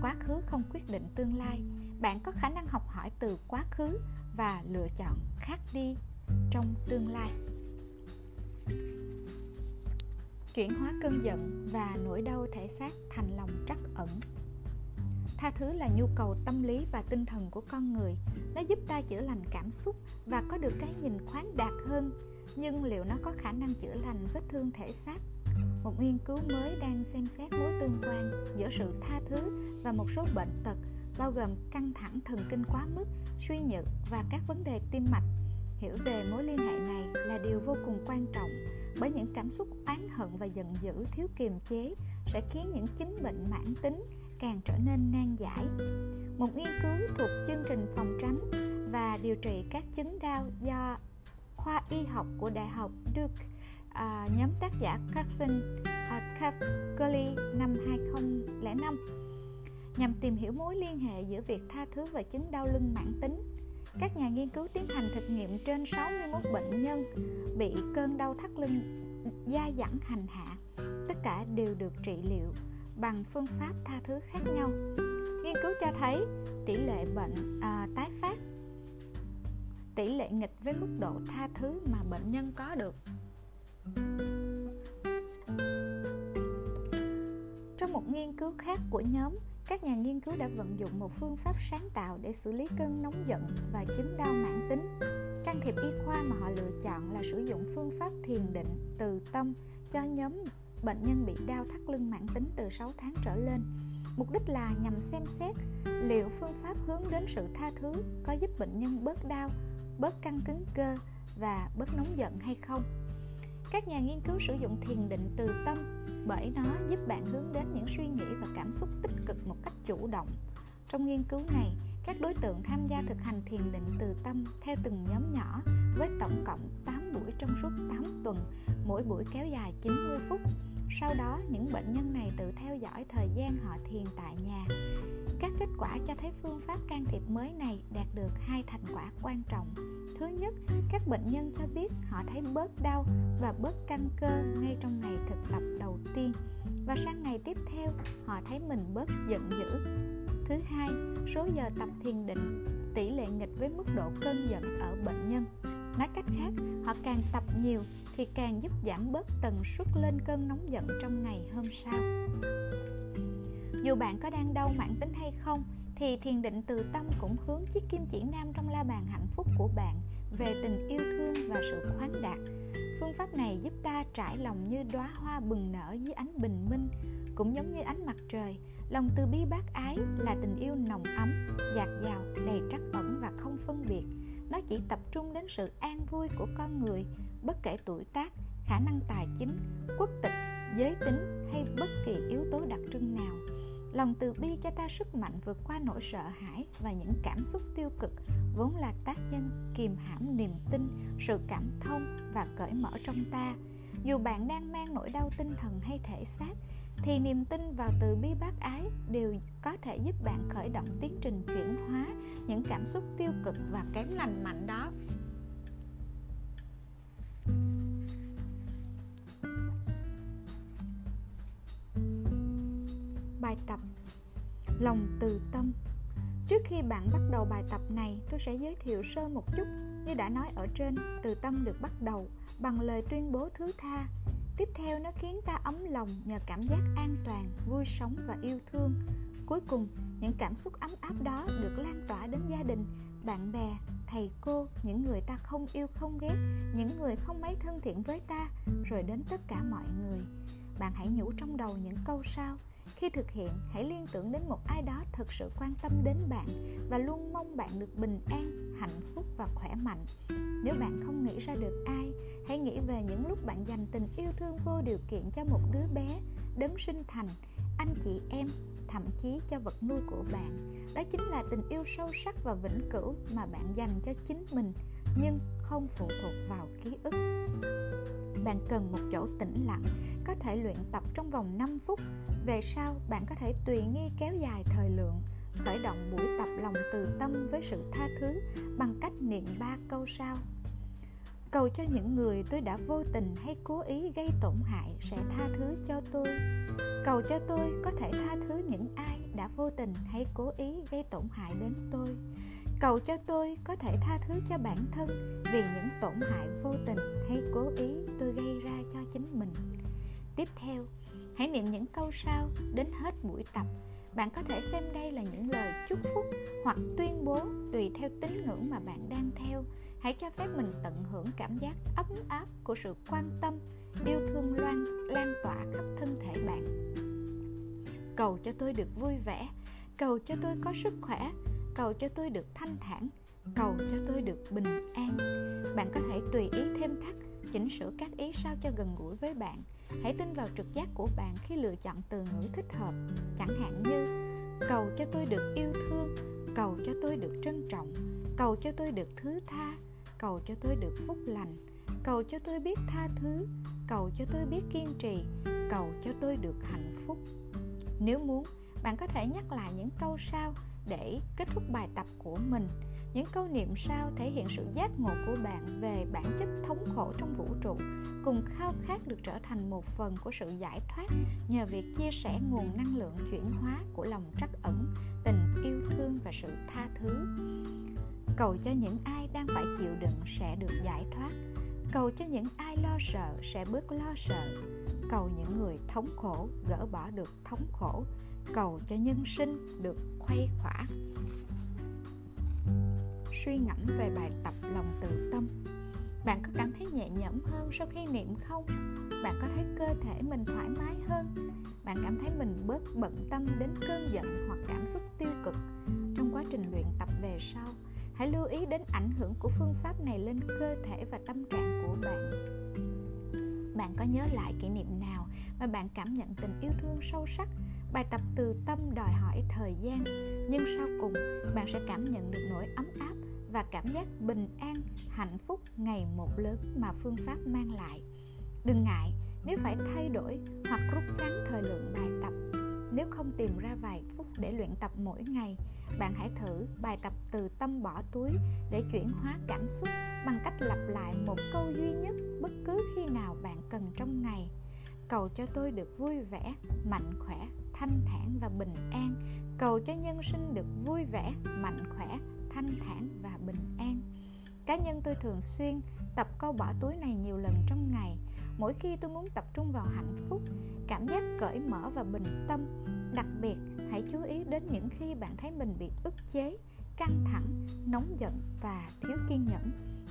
Quá khứ không quyết định tương lai. Bạn có khả năng học hỏi từ quá khứ và lựa chọn khác đi trong tương lai. Chuyển hóa cơn giận và nỗi đau thể xác thành lòng trắc ẩn. Tha thứ là nhu cầu tâm lý và tinh thần của con người. Nó giúp ta chữa lành cảm xúc và có được cái nhìn khoáng đạt hơn nhưng liệu nó có khả năng chữa lành vết thương thể xác? Một nghiên cứu mới đang xem xét mối tương quan giữa sự tha thứ và một số bệnh tật, bao gồm căng thẳng thần kinh quá mức, suy nhược và các vấn đề tim mạch. Hiểu về mối liên hệ này là điều vô cùng quan trọng, bởi những cảm xúc oán hận và giận dữ thiếu kiềm chế sẽ khiến những chứng bệnh mãn tính càng trở nên nan giải. Một nghiên cứu thuộc chương trình phòng tránh và điều trị các chứng đau do khoa y học của Đại học Duke à, nhóm tác giả Carson à, Curley năm 2005 nhằm tìm hiểu mối liên hệ giữa việc tha thứ và chứng đau lưng mãn tính. Các nhà nghiên cứu tiến hành thực nghiệm trên 61 bệnh nhân bị cơn đau thắt lưng da dẳng hành hạ. Tất cả đều được trị liệu bằng phương pháp tha thứ khác nhau. Nghiên cứu cho thấy tỷ lệ bệnh à, tái phát tỷ lệ nghịch với mức độ tha thứ mà bệnh nhân có được. Trong một nghiên cứu khác của nhóm, các nhà nghiên cứu đã vận dụng một phương pháp sáng tạo để xử lý cơn nóng giận và chứng đau mãn tính. Can thiệp y khoa mà họ lựa chọn là sử dụng phương pháp thiền định từ tâm cho nhóm bệnh nhân bị đau thắt lưng mãn tính từ 6 tháng trở lên. Mục đích là nhằm xem xét liệu phương pháp hướng đến sự tha thứ có giúp bệnh nhân bớt đau bớt căng cứng cơ và bớt nóng giận hay không các nhà nghiên cứu sử dụng thiền định từ tâm bởi nó giúp bạn hướng đến những suy nghĩ và cảm xúc tích cực một cách chủ động trong nghiên cứu này các đối tượng tham gia thực hành thiền định từ tâm theo từng nhóm nhỏ với tổng cộng 8 buổi trong suốt 8 tuần, mỗi buổi kéo dài 90 phút. Sau đó, những bệnh nhân này tự theo dõi thời gian họ thiền tại nhà. Các kết quả cho thấy phương pháp can thiệp mới này đạt được hai thành quả quan trọng. Thứ nhất, các bệnh nhân cho biết họ thấy bớt đau và bớt căng cơ ngay trong ngày thực tập đầu tiên và sang ngày tiếp theo họ thấy mình bớt giận dữ. Thứ hai, số giờ tập thiền định tỷ lệ nghịch với mức độ cơn giận ở bệnh nhân. Nói cách khác, họ càng tập nhiều thì càng giúp giảm bớt tần suất lên cơn nóng giận trong ngày hôm sau dù bạn có đang đau mãn tính hay không, thì thiền định từ tâm cũng hướng chiếc kim chỉ nam trong la bàn hạnh phúc của bạn về tình yêu thương và sự khoáng đạt. Phương pháp này giúp ta trải lòng như đóa hoa bừng nở dưới ánh bình minh, cũng giống như ánh mặt trời. Lòng từ bi bác ái là tình yêu nồng ấm, dạt dào, đầy trắc ẩn và không phân biệt. Nó chỉ tập trung đến sự an vui của con người, bất kể tuổi tác, khả năng tài chính, quốc tịch, giới tính hay bất kỳ yếu tố đặc trưng nào lòng từ bi cho ta sức mạnh vượt qua nỗi sợ hãi và những cảm xúc tiêu cực vốn là tác nhân kìm hãm niềm tin, sự cảm thông và cởi mở trong ta. Dù bạn đang mang nỗi đau tinh thần hay thể xác, thì niềm tin vào từ bi bác ái đều có thể giúp bạn khởi động tiến trình chuyển hóa những cảm xúc tiêu cực và kém lành mạnh đó. Bài tập lòng từ tâm. Trước khi bạn bắt đầu bài tập này, tôi sẽ giới thiệu sơ một chút như đã nói ở trên. Từ tâm được bắt đầu bằng lời tuyên bố thứ tha. Tiếp theo, nó khiến ta ấm lòng nhờ cảm giác an toàn, vui sống và yêu thương. Cuối cùng, những cảm xúc ấm áp đó được lan tỏa đến gia đình, bạn bè, thầy cô, những người ta không yêu không ghét, những người không mấy thân thiện với ta, rồi đến tất cả mọi người. Bạn hãy nhủ trong đầu những câu sau khi thực hiện, hãy liên tưởng đến một ai đó thực sự quan tâm đến bạn và luôn mong bạn được bình an, hạnh phúc và khỏe mạnh. Nếu bạn không nghĩ ra được ai, hãy nghĩ về những lúc bạn dành tình yêu thương vô điều kiện cho một đứa bé, đấng sinh thành, anh chị em, thậm chí cho vật nuôi của bạn. Đó chính là tình yêu sâu sắc và vĩnh cửu mà bạn dành cho chính mình, nhưng không phụ thuộc vào ký ức bạn cần một chỗ tĩnh lặng, có thể luyện tập trong vòng 5 phút. Về sau, bạn có thể tùy nghi kéo dài thời lượng, khởi động buổi tập lòng từ tâm với sự tha thứ bằng cách niệm ba câu sau. Cầu cho những người tôi đã vô tình hay cố ý gây tổn hại sẽ tha thứ cho tôi. Cầu cho tôi có thể tha thứ những ai đã vô tình hay cố ý gây tổn hại đến tôi cầu cho tôi có thể tha thứ cho bản thân vì những tổn hại vô tình hay cố ý tôi gây ra cho chính mình. Tiếp theo, hãy niệm những câu sau đến hết buổi tập. Bạn có thể xem đây là những lời chúc phúc hoặc tuyên bố tùy theo tín ngưỡng mà bạn đang theo. Hãy cho phép mình tận hưởng cảm giác ấm áp của sự quan tâm, yêu thương loan, lan tỏa khắp thân thể bạn. Cầu cho tôi được vui vẻ. Cầu cho tôi có sức khỏe cầu cho tôi được thanh thản, cầu cho tôi được bình an. Bạn có thể tùy ý thêm thắt, chỉnh sửa các ý sao cho gần gũi với bạn. Hãy tin vào trực giác của bạn khi lựa chọn từ ngữ thích hợp. Chẳng hạn như, cầu cho tôi được yêu thương, cầu cho tôi được trân trọng, cầu cho tôi được thứ tha, cầu cho tôi được phúc lành, cầu cho tôi biết tha thứ, cầu cho tôi biết kiên trì, cầu cho tôi được hạnh phúc. Nếu muốn, bạn có thể nhắc lại những câu sau để kết thúc bài tập của mình. Những câu niệm sau thể hiện sự giác ngộ của bạn về bản chất thống khổ trong vũ trụ, cùng khao khát được trở thành một phần của sự giải thoát nhờ việc chia sẻ nguồn năng lượng chuyển hóa của lòng trắc ẩn, tình yêu thương và sự tha thứ. Cầu cho những ai đang phải chịu đựng sẽ được giải thoát. Cầu cho những ai lo sợ sẽ bớt lo sợ. Cầu những người thống khổ gỡ bỏ được thống khổ cầu cho nhân sinh được khuây khỏa. Suy ngẫm về bài tập lòng từ tâm. Bạn có cảm thấy nhẹ nhõm hơn sau khi niệm không? Bạn có thấy cơ thể mình thoải mái hơn? Bạn cảm thấy mình bớt bận tâm đến cơn giận hoặc cảm xúc tiêu cực trong quá trình luyện tập về sau? Hãy lưu ý đến ảnh hưởng của phương pháp này lên cơ thể và tâm trạng của bạn. Bạn có nhớ lại kỷ niệm nào mà bạn cảm nhận tình yêu thương sâu sắc bài tập từ tâm đòi hỏi thời gian, nhưng sau cùng, bạn sẽ cảm nhận được nỗi ấm áp và cảm giác bình an, hạnh phúc ngày một lớn mà phương pháp mang lại. Đừng ngại nếu phải thay đổi hoặc rút ngắn thời lượng bài tập. Nếu không tìm ra vài phút để luyện tập mỗi ngày, bạn hãy thử bài tập từ tâm bỏ túi để chuyển hóa cảm xúc bằng cách lặp lại một câu duy nhất bất cứ khi nào bạn cần trong ngày. Cầu cho tôi được vui vẻ, mạnh khỏe thanh thản và bình an. Cầu cho nhân sinh được vui vẻ, mạnh khỏe, thanh thản và bình an. Cá nhân tôi thường xuyên tập câu bỏ túi này nhiều lần trong ngày. Mỗi khi tôi muốn tập trung vào hạnh phúc, cảm giác cởi mở và bình tâm. Đặc biệt, hãy chú ý đến những khi bạn thấy mình bị ức chế, căng thẳng, nóng giận và thiếu kiên nhẫn.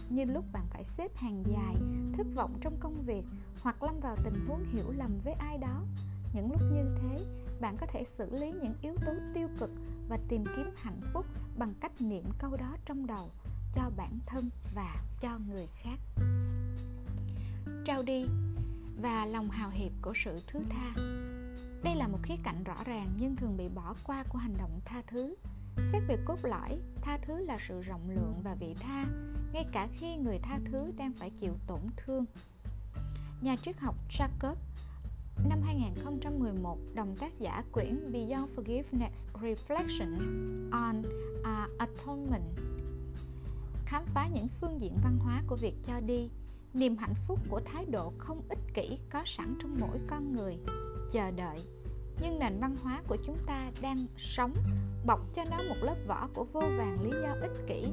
Như lúc bạn phải xếp hàng dài, thất vọng trong công việc hoặc lâm vào tình huống hiểu lầm với ai đó. Những lúc như thế bạn có thể xử lý những yếu tố tiêu cực và tìm kiếm hạnh phúc bằng cách niệm câu đó trong đầu, cho bản thân và cho người khác. Trao đi và lòng hào hiệp của sự thứ tha. Đây là một khía cạnh rõ ràng nhưng thường bị bỏ qua của hành động tha thứ. Xét về cốt lõi, tha thứ là sự rộng lượng và vị tha, ngay cả khi người tha thứ đang phải chịu tổn thương. Nhà triết học Jacob năm 2011 đồng tác giả quyển Beyond Forgiveness Reflections on uh, Atonement khám phá những phương diện văn hóa của việc cho đi niềm hạnh phúc của thái độ không ích kỷ có sẵn trong mỗi con người chờ đợi. Nhưng nền văn hóa của chúng ta đang sống bọc cho nó một lớp vỏ của vô vàng lý do ích kỷ.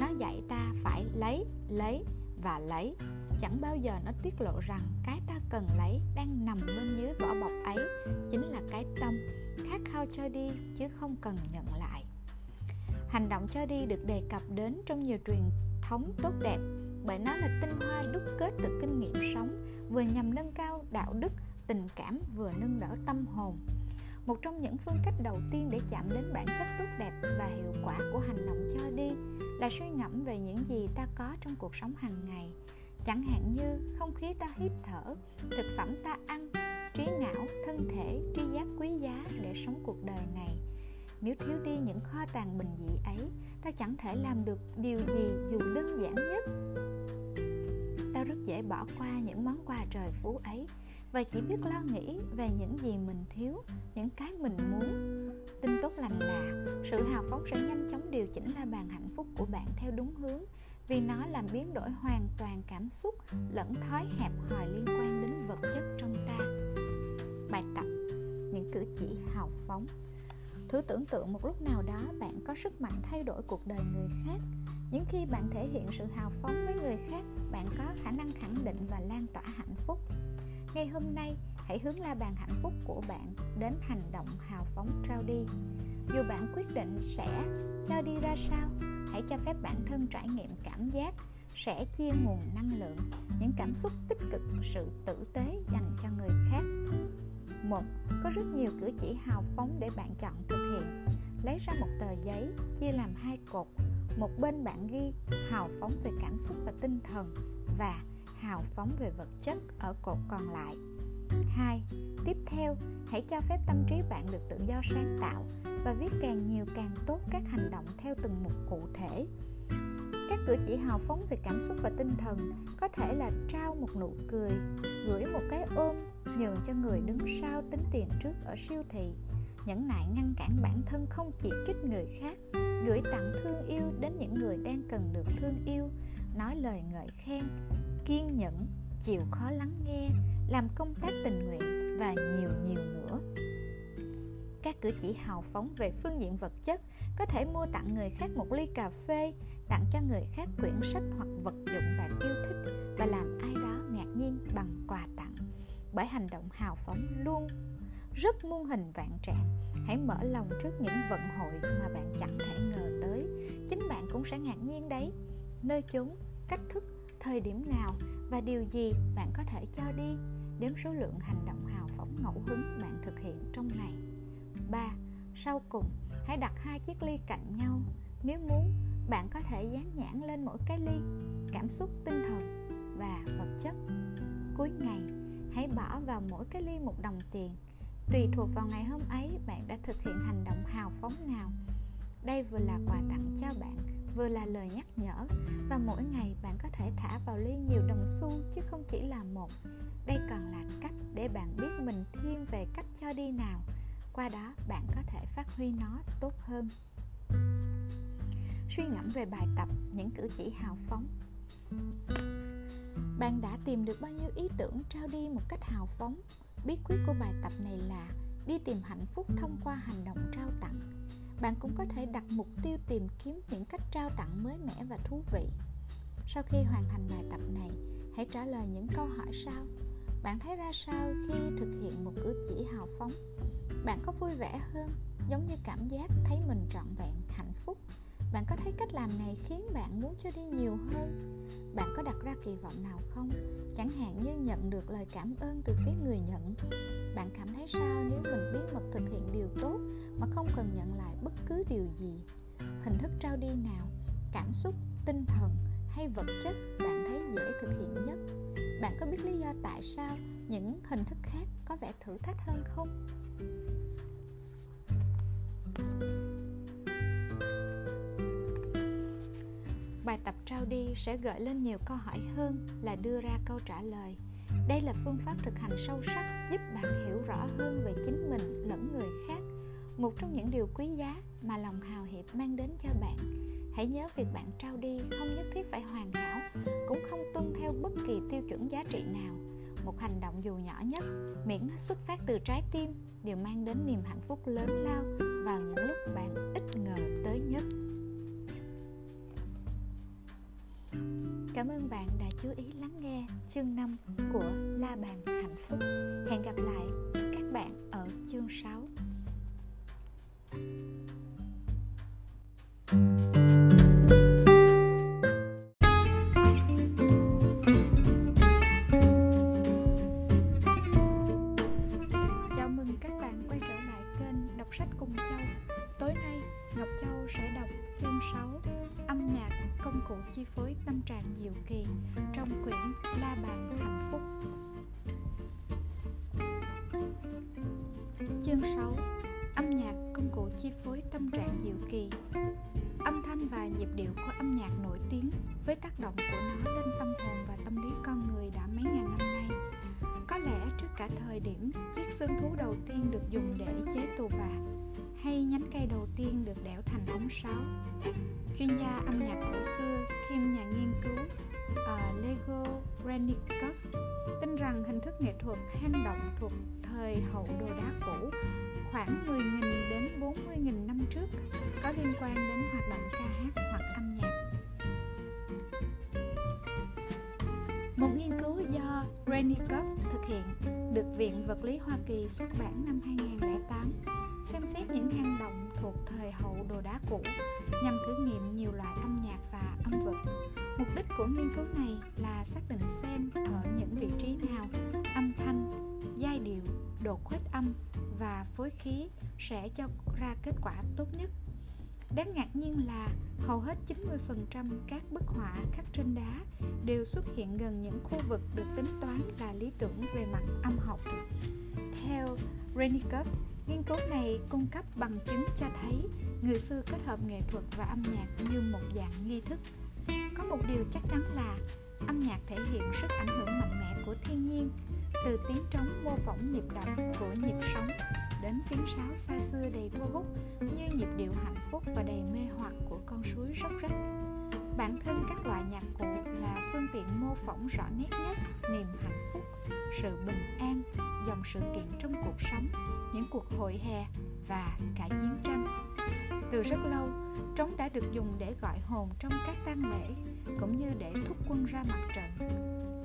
Nó dạy ta phải lấy lấy và lấy chẳng bao giờ nó tiết lộ rằng cái ta cần lấy đang nằm bên dưới vỏ bọc ấy chính là cái tâm khát khao cho đi chứ không cần nhận lại. Hành động cho đi được đề cập đến trong nhiều truyền thống tốt đẹp bởi nó là tinh hoa đúc kết từ kinh nghiệm sống, vừa nhằm nâng cao đạo đức, tình cảm, vừa nâng đỡ tâm hồn. Một trong những phương cách đầu tiên để chạm đến bản chất tốt đẹp và hiệu quả của hành động cho đi là suy ngẫm về những gì ta có trong cuộc sống hàng ngày chẳng hạn như không khí ta hít thở, thực phẩm ta ăn, trí não, thân thể tri giác quý giá để sống cuộc đời này. Nếu thiếu đi những kho tàng bình dị ấy, ta chẳng thể làm được điều gì dù đơn giản nhất. Ta rất dễ bỏ qua những món quà trời phú ấy và chỉ biết lo nghĩ về những gì mình thiếu, những cái mình muốn. Tin tốt lành là, sự hào phóng sẽ nhanh chóng điều chỉnh la bàn hạnh phúc của bạn theo đúng hướng vì nó làm biến đổi hoàn toàn cảm xúc lẫn thói hẹp hòi liên quan đến vật chất trong ta. Bài tập, những cử chỉ hào phóng. Thử tưởng tượng một lúc nào đó bạn có sức mạnh thay đổi cuộc đời người khác. Những khi bạn thể hiện sự hào phóng với người khác, bạn có khả năng khẳng định và lan tỏa hạnh phúc. Ngày hôm nay hãy hướng la bàn hạnh phúc của bạn đến hành động hào phóng trao đi dù bạn quyết định sẽ cho đi ra sao, hãy cho phép bản thân trải nghiệm cảm giác sẽ chia nguồn năng lượng, những cảm xúc tích cực, sự tử tế dành cho người khác. Một, có rất nhiều cử chỉ hào phóng để bạn chọn thực hiện. Lấy ra một tờ giấy, chia làm hai cột. Một bên bạn ghi hào phóng về cảm xúc và tinh thần và hào phóng về vật chất ở cột còn lại. 2. Tiếp theo, hãy cho phép tâm trí bạn được tự do sáng tạo và viết càng nhiều càng tốt các hành động theo từng mục cụ thể. Các cử chỉ hào phóng về cảm xúc và tinh thần có thể là trao một nụ cười, gửi một cái ôm, nhường cho người đứng sau tính tiền trước ở siêu thị, nhẫn nại ngăn cản bản thân không chỉ trích người khác, gửi tặng thương yêu đến những người đang cần được thương yêu, nói lời ngợi khen, kiên nhẫn, chịu khó lắng nghe, làm công tác tình nguyện và nhiều nhiều nữa. Các cử chỉ hào phóng về phương diện vật chất có thể mua tặng người khác một ly cà phê tặng cho người khác quyển sách hoặc vật dụng bạn yêu thích và làm ai đó ngạc nhiên bằng quà tặng. Bởi hành động hào phóng luôn rất muôn hình vạn trạng. Hãy mở lòng trước những vận hội mà bạn chẳng thể ngờ tới. Chính bạn cũng sẽ ngạc nhiên đấy. Nơi chúng, cách thức thời điểm nào và điều gì bạn có thể cho đi đếm số lượng hành động hào phóng ngẫu hứng bạn thực hiện trong ngày 3. Sau cùng, hãy đặt hai chiếc ly cạnh nhau. Nếu muốn, bạn có thể dán nhãn lên mỗi cái ly, cảm xúc tinh thần và vật chất. Cuối ngày, hãy bỏ vào mỗi cái ly một đồng tiền. Tùy thuộc vào ngày hôm ấy, bạn đã thực hiện hành động hào phóng nào. Đây vừa là quà tặng cho bạn, vừa là lời nhắc nhở và mỗi ngày bạn có thể thả vào ly nhiều đồng xu chứ không chỉ là một đây còn là cách để bạn biết mình thiên về cách cho đi nào. Qua đó, bạn có thể phát huy nó tốt hơn. Suy ngẫm về bài tập, những cử chỉ hào phóng. Bạn đã tìm được bao nhiêu ý tưởng trao đi một cách hào phóng? Bí quyết của bài tập này là đi tìm hạnh phúc thông qua hành động trao tặng. Bạn cũng có thể đặt mục tiêu tìm kiếm những cách trao tặng mới mẻ và thú vị. Sau khi hoàn thành bài tập này, hãy trả lời những câu hỏi sau bạn thấy ra sao khi thực hiện một cử chỉ hào phóng? Bạn có vui vẻ hơn, giống như cảm giác thấy mình trọn vẹn, hạnh phúc? Bạn có thấy cách làm này khiến bạn muốn cho đi nhiều hơn? Bạn có đặt ra kỳ vọng nào không? Chẳng hạn như nhận được lời cảm ơn từ phía người nhận. Bạn cảm thấy sao nếu mình bí mật thực hiện điều tốt mà không cần nhận lại bất cứ điều gì? Hình thức trao đi nào? Cảm xúc, tinh thần hay vật chất bạn thấy dễ thực hiện nhất? Bạn có biết lý do tại sao những hình thức khác có vẻ thử thách hơn không? Bài tập trao đi sẽ gợi lên nhiều câu hỏi hơn là đưa ra câu trả lời. Đây là phương pháp thực hành sâu sắc giúp bạn hiểu rõ hơn về chính mình lẫn người khác, một trong những điều quý giá mà lòng hào hiệp mang đến cho bạn hãy nhớ việc bạn trao đi không nhất thiết phải hoàn hảo, cũng không tuân theo bất kỳ tiêu chuẩn giá trị nào một hành động dù nhỏ nhất, miễn nó xuất phát từ trái tim, đều mang đến niềm hạnh phúc lớn lao vào những lúc bạn ít ngờ tới nhất Cảm ơn bạn đã chú ý lắng nghe chương 5 của La Bàn Hạnh Phúc. Hẹn gặp lại các bạn ở chương 6. chi quan đến hoạt động ca hát hoặc âm nhạc. Một nghiên cứu do Renikoff thực hiện được Viện Vật lý Hoa Kỳ xuất bản năm 2008 xem xét những hang động thuộc thời hậu đồ đá cũ nhằm thử nghiệm nhiều loại âm nhạc và âm vực. Mục đích của nghiên cứu này là xác định xem ở những vị trí nào âm thanh, giai điệu, độ khuếch âm và phối khí sẽ cho ra kết quả tốt nhất. Đáng ngạc nhiên là hầu hết 90% các bức họa khắc trên đá đều xuất hiện gần những khu vực được tính toán là lý tưởng về mặt âm học. Theo Renikov, nghiên cứu này cung cấp bằng chứng cho thấy người xưa kết hợp nghệ thuật và âm nhạc như một dạng nghi thức. Có một điều chắc chắn là âm nhạc thể hiện sức ảnh hưởng mạnh mẽ của thiên nhiên từ tiếng trống mô phỏng nhịp đập của nhịp sống đến tiếng sáo xa xưa đầy thu hút như nhịp điệu hạnh phúc và đầy mê hoặc của con suối róc rách. Bản thân các loại nhạc cụ là phương tiện mô phỏng rõ nét nhất niềm hạnh phúc, sự bình an, dòng sự kiện trong cuộc sống, những cuộc hội hè và cả chiến tranh. Từ rất lâu trống đã được dùng để gọi hồn trong các tang lễ, cũng như để thúc quân ra mặt trận.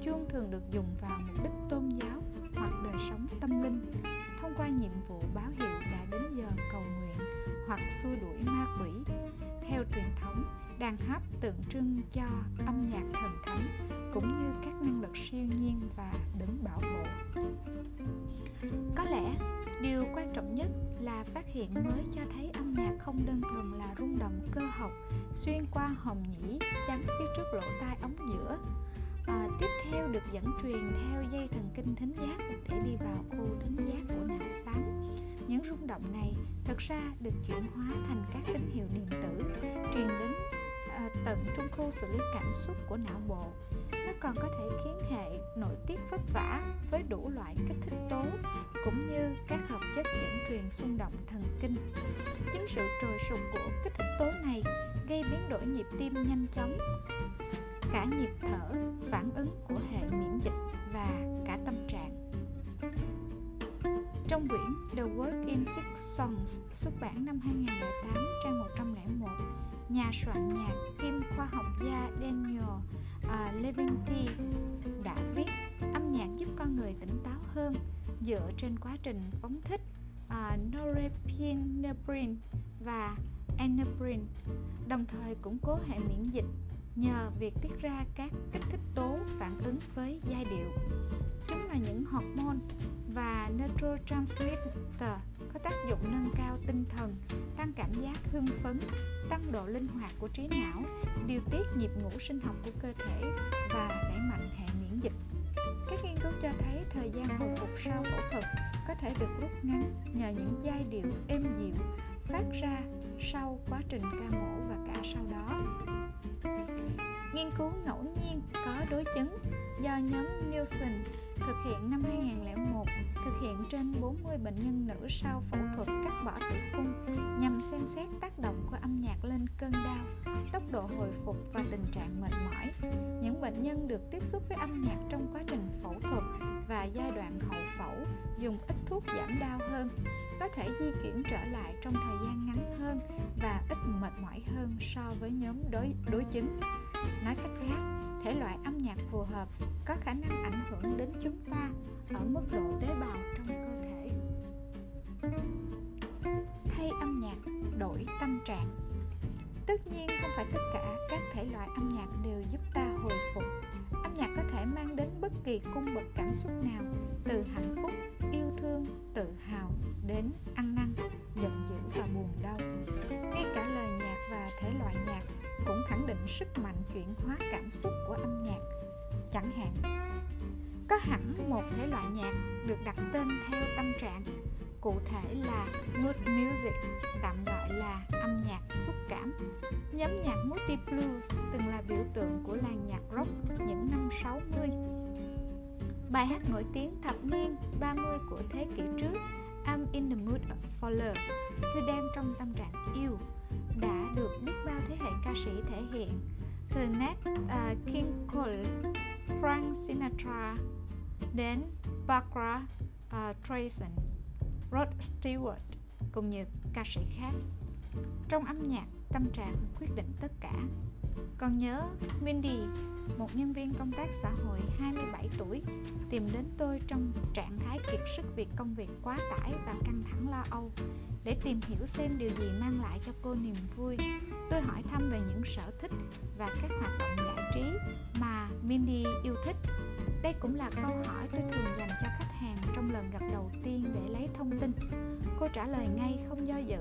Chuông thường được dùng vào mục đích tôn giáo hoặc đời sống tâm linh. Thông qua nhiệm vụ báo hiệu đã đến giờ cầu nguyện hoặc xua đuổi ma quỷ, theo truyền thống đàn hát tượng trưng cho âm nhạc thần thánh cũng như các năng lực siêu nhiên và đứng bảo hộ. Có lẽ điều quan trọng nhất là phát hiện mới cho thấy âm nhạc không đơn thuần là rung động cơ học xuyên qua hồng nhĩ chắn phía trước lỗ tai ống giữa à, tiếp theo được dẫn truyền theo dây thần kinh thính giác để đi vào khu thính giác của não xám những rung động này thực ra được chuyển hóa thành các tín hiệu khu xử lý cảm xúc của não bộ. Nó còn có thể khiến hệ nội tiết vất vả với đủ loại kích thích tố cũng như các hợp chất dẫn truyền xung động thần kinh. Chính sự trồi sụp của kích thích tố này gây biến đổi nhịp tim nhanh chóng. Cả nhịp thở, phản ứng của hệ miễn dịch và cả tâm trạng. Trong quyển The Work in Six Songs xuất bản năm 2008 trang 101, nhà soạn nhạc kim khoa học gia Daniel à, uh, Levinti đã viết âm nhạc giúp con người tỉnh táo hơn dựa trên quá trình phóng thích uh, norepinephrine và enephrine, đồng thời củng cố hệ miễn dịch nhờ việc tiết ra các kích thích tố phản ứng với giai điệu. Chúng là những hormone và neurotransmitter có tác dụng nâng cao tinh thần, tăng cảm giác hưng phấn, tăng độ linh hoạt của trí não, điều tiết nhịp ngủ sinh học của cơ thể và đẩy mạnh hệ miễn dịch. Các nghiên cứu cho thấy thời gian hồi phục sau phẫu thuật có thể được rút ngắn nhờ những giai điệu êm dịu phát ra sau quá trình ca mổ và cả sau đó. Nghiên cứu ngẫu nhiên có đối chứng do nhóm Nielsen thực hiện năm 2001 thực hiện trên 40 bệnh nhân nữ sau phẫu thuật cắt bỏ tử cung nhằm xem xét tác động của âm nhạc lên cơn đau, tốc độ hồi phục và tình trạng mệt mỏi. Những bệnh nhân được tiếp xúc với âm nhạc trong quá trình phẫu thuật và giai đoạn hậu phẫu dùng ít thuốc giảm đau hơn, có thể di chuyển trở lại trong thời gian ngắn hơn và ít mệt mỏi hơn so với nhóm đối đối chứng. Nói cách khác, thể loại âm nhạc phù hợp có khả năng ảnh hưởng đến chúng ta ở mức độ tế bào trong cơ thể. Thay âm nhạc đổi tâm trạng. Tất nhiên không phải tất cả các thể loại âm nhạc đều giúp ta hồi phục. Âm nhạc có thể mang đến bất kỳ cung bậc cảm xúc nào từ hạnh phúc yêu thương tự hào đến ăn năn giận dữ và buồn đau ngay cả lời nhạc và thể loại nhạc cũng khẳng định sức mạnh chuyển hóa cảm xúc của âm nhạc chẳng hạn có hẳn một thể loại nhạc được đặt tên theo tâm trạng cụ thể là mood music, tạm gọi là âm nhạc xúc cảm. Nhóm nhạc Moody Blues từng là biểu tượng của làng nhạc rock những năm 60. Bài hát nổi tiếng thập niên 30 của thế kỷ trước I'm in the mood for love Tôi đang trong tâm trạng yêu đã được biết bao thế hệ ca sĩ thể hiện từ Nat uh, King Cole, Frank Sinatra đến Barbara uh, Streisand, Rod Stewart cùng nhiều ca sĩ khác. Trong âm nhạc, tâm trạng quyết định tất cả. Còn nhớ Mindy, một nhân viên công tác xã hội 27 tuổi, tìm đến tôi trong trạng thái kiệt sức vì công việc quá tải và căng thẳng lo âu để tìm hiểu xem điều gì mang lại cho cô niềm vui. Tôi hỏi thăm về những sở thích và các hoạt động giải trí mà Mindy yêu thích. Đây cũng là câu hỏi tôi thường dành cho khách hàng trong lần gặp đầu tiên để lấy thông tin. Cô trả lời ngay không do dự.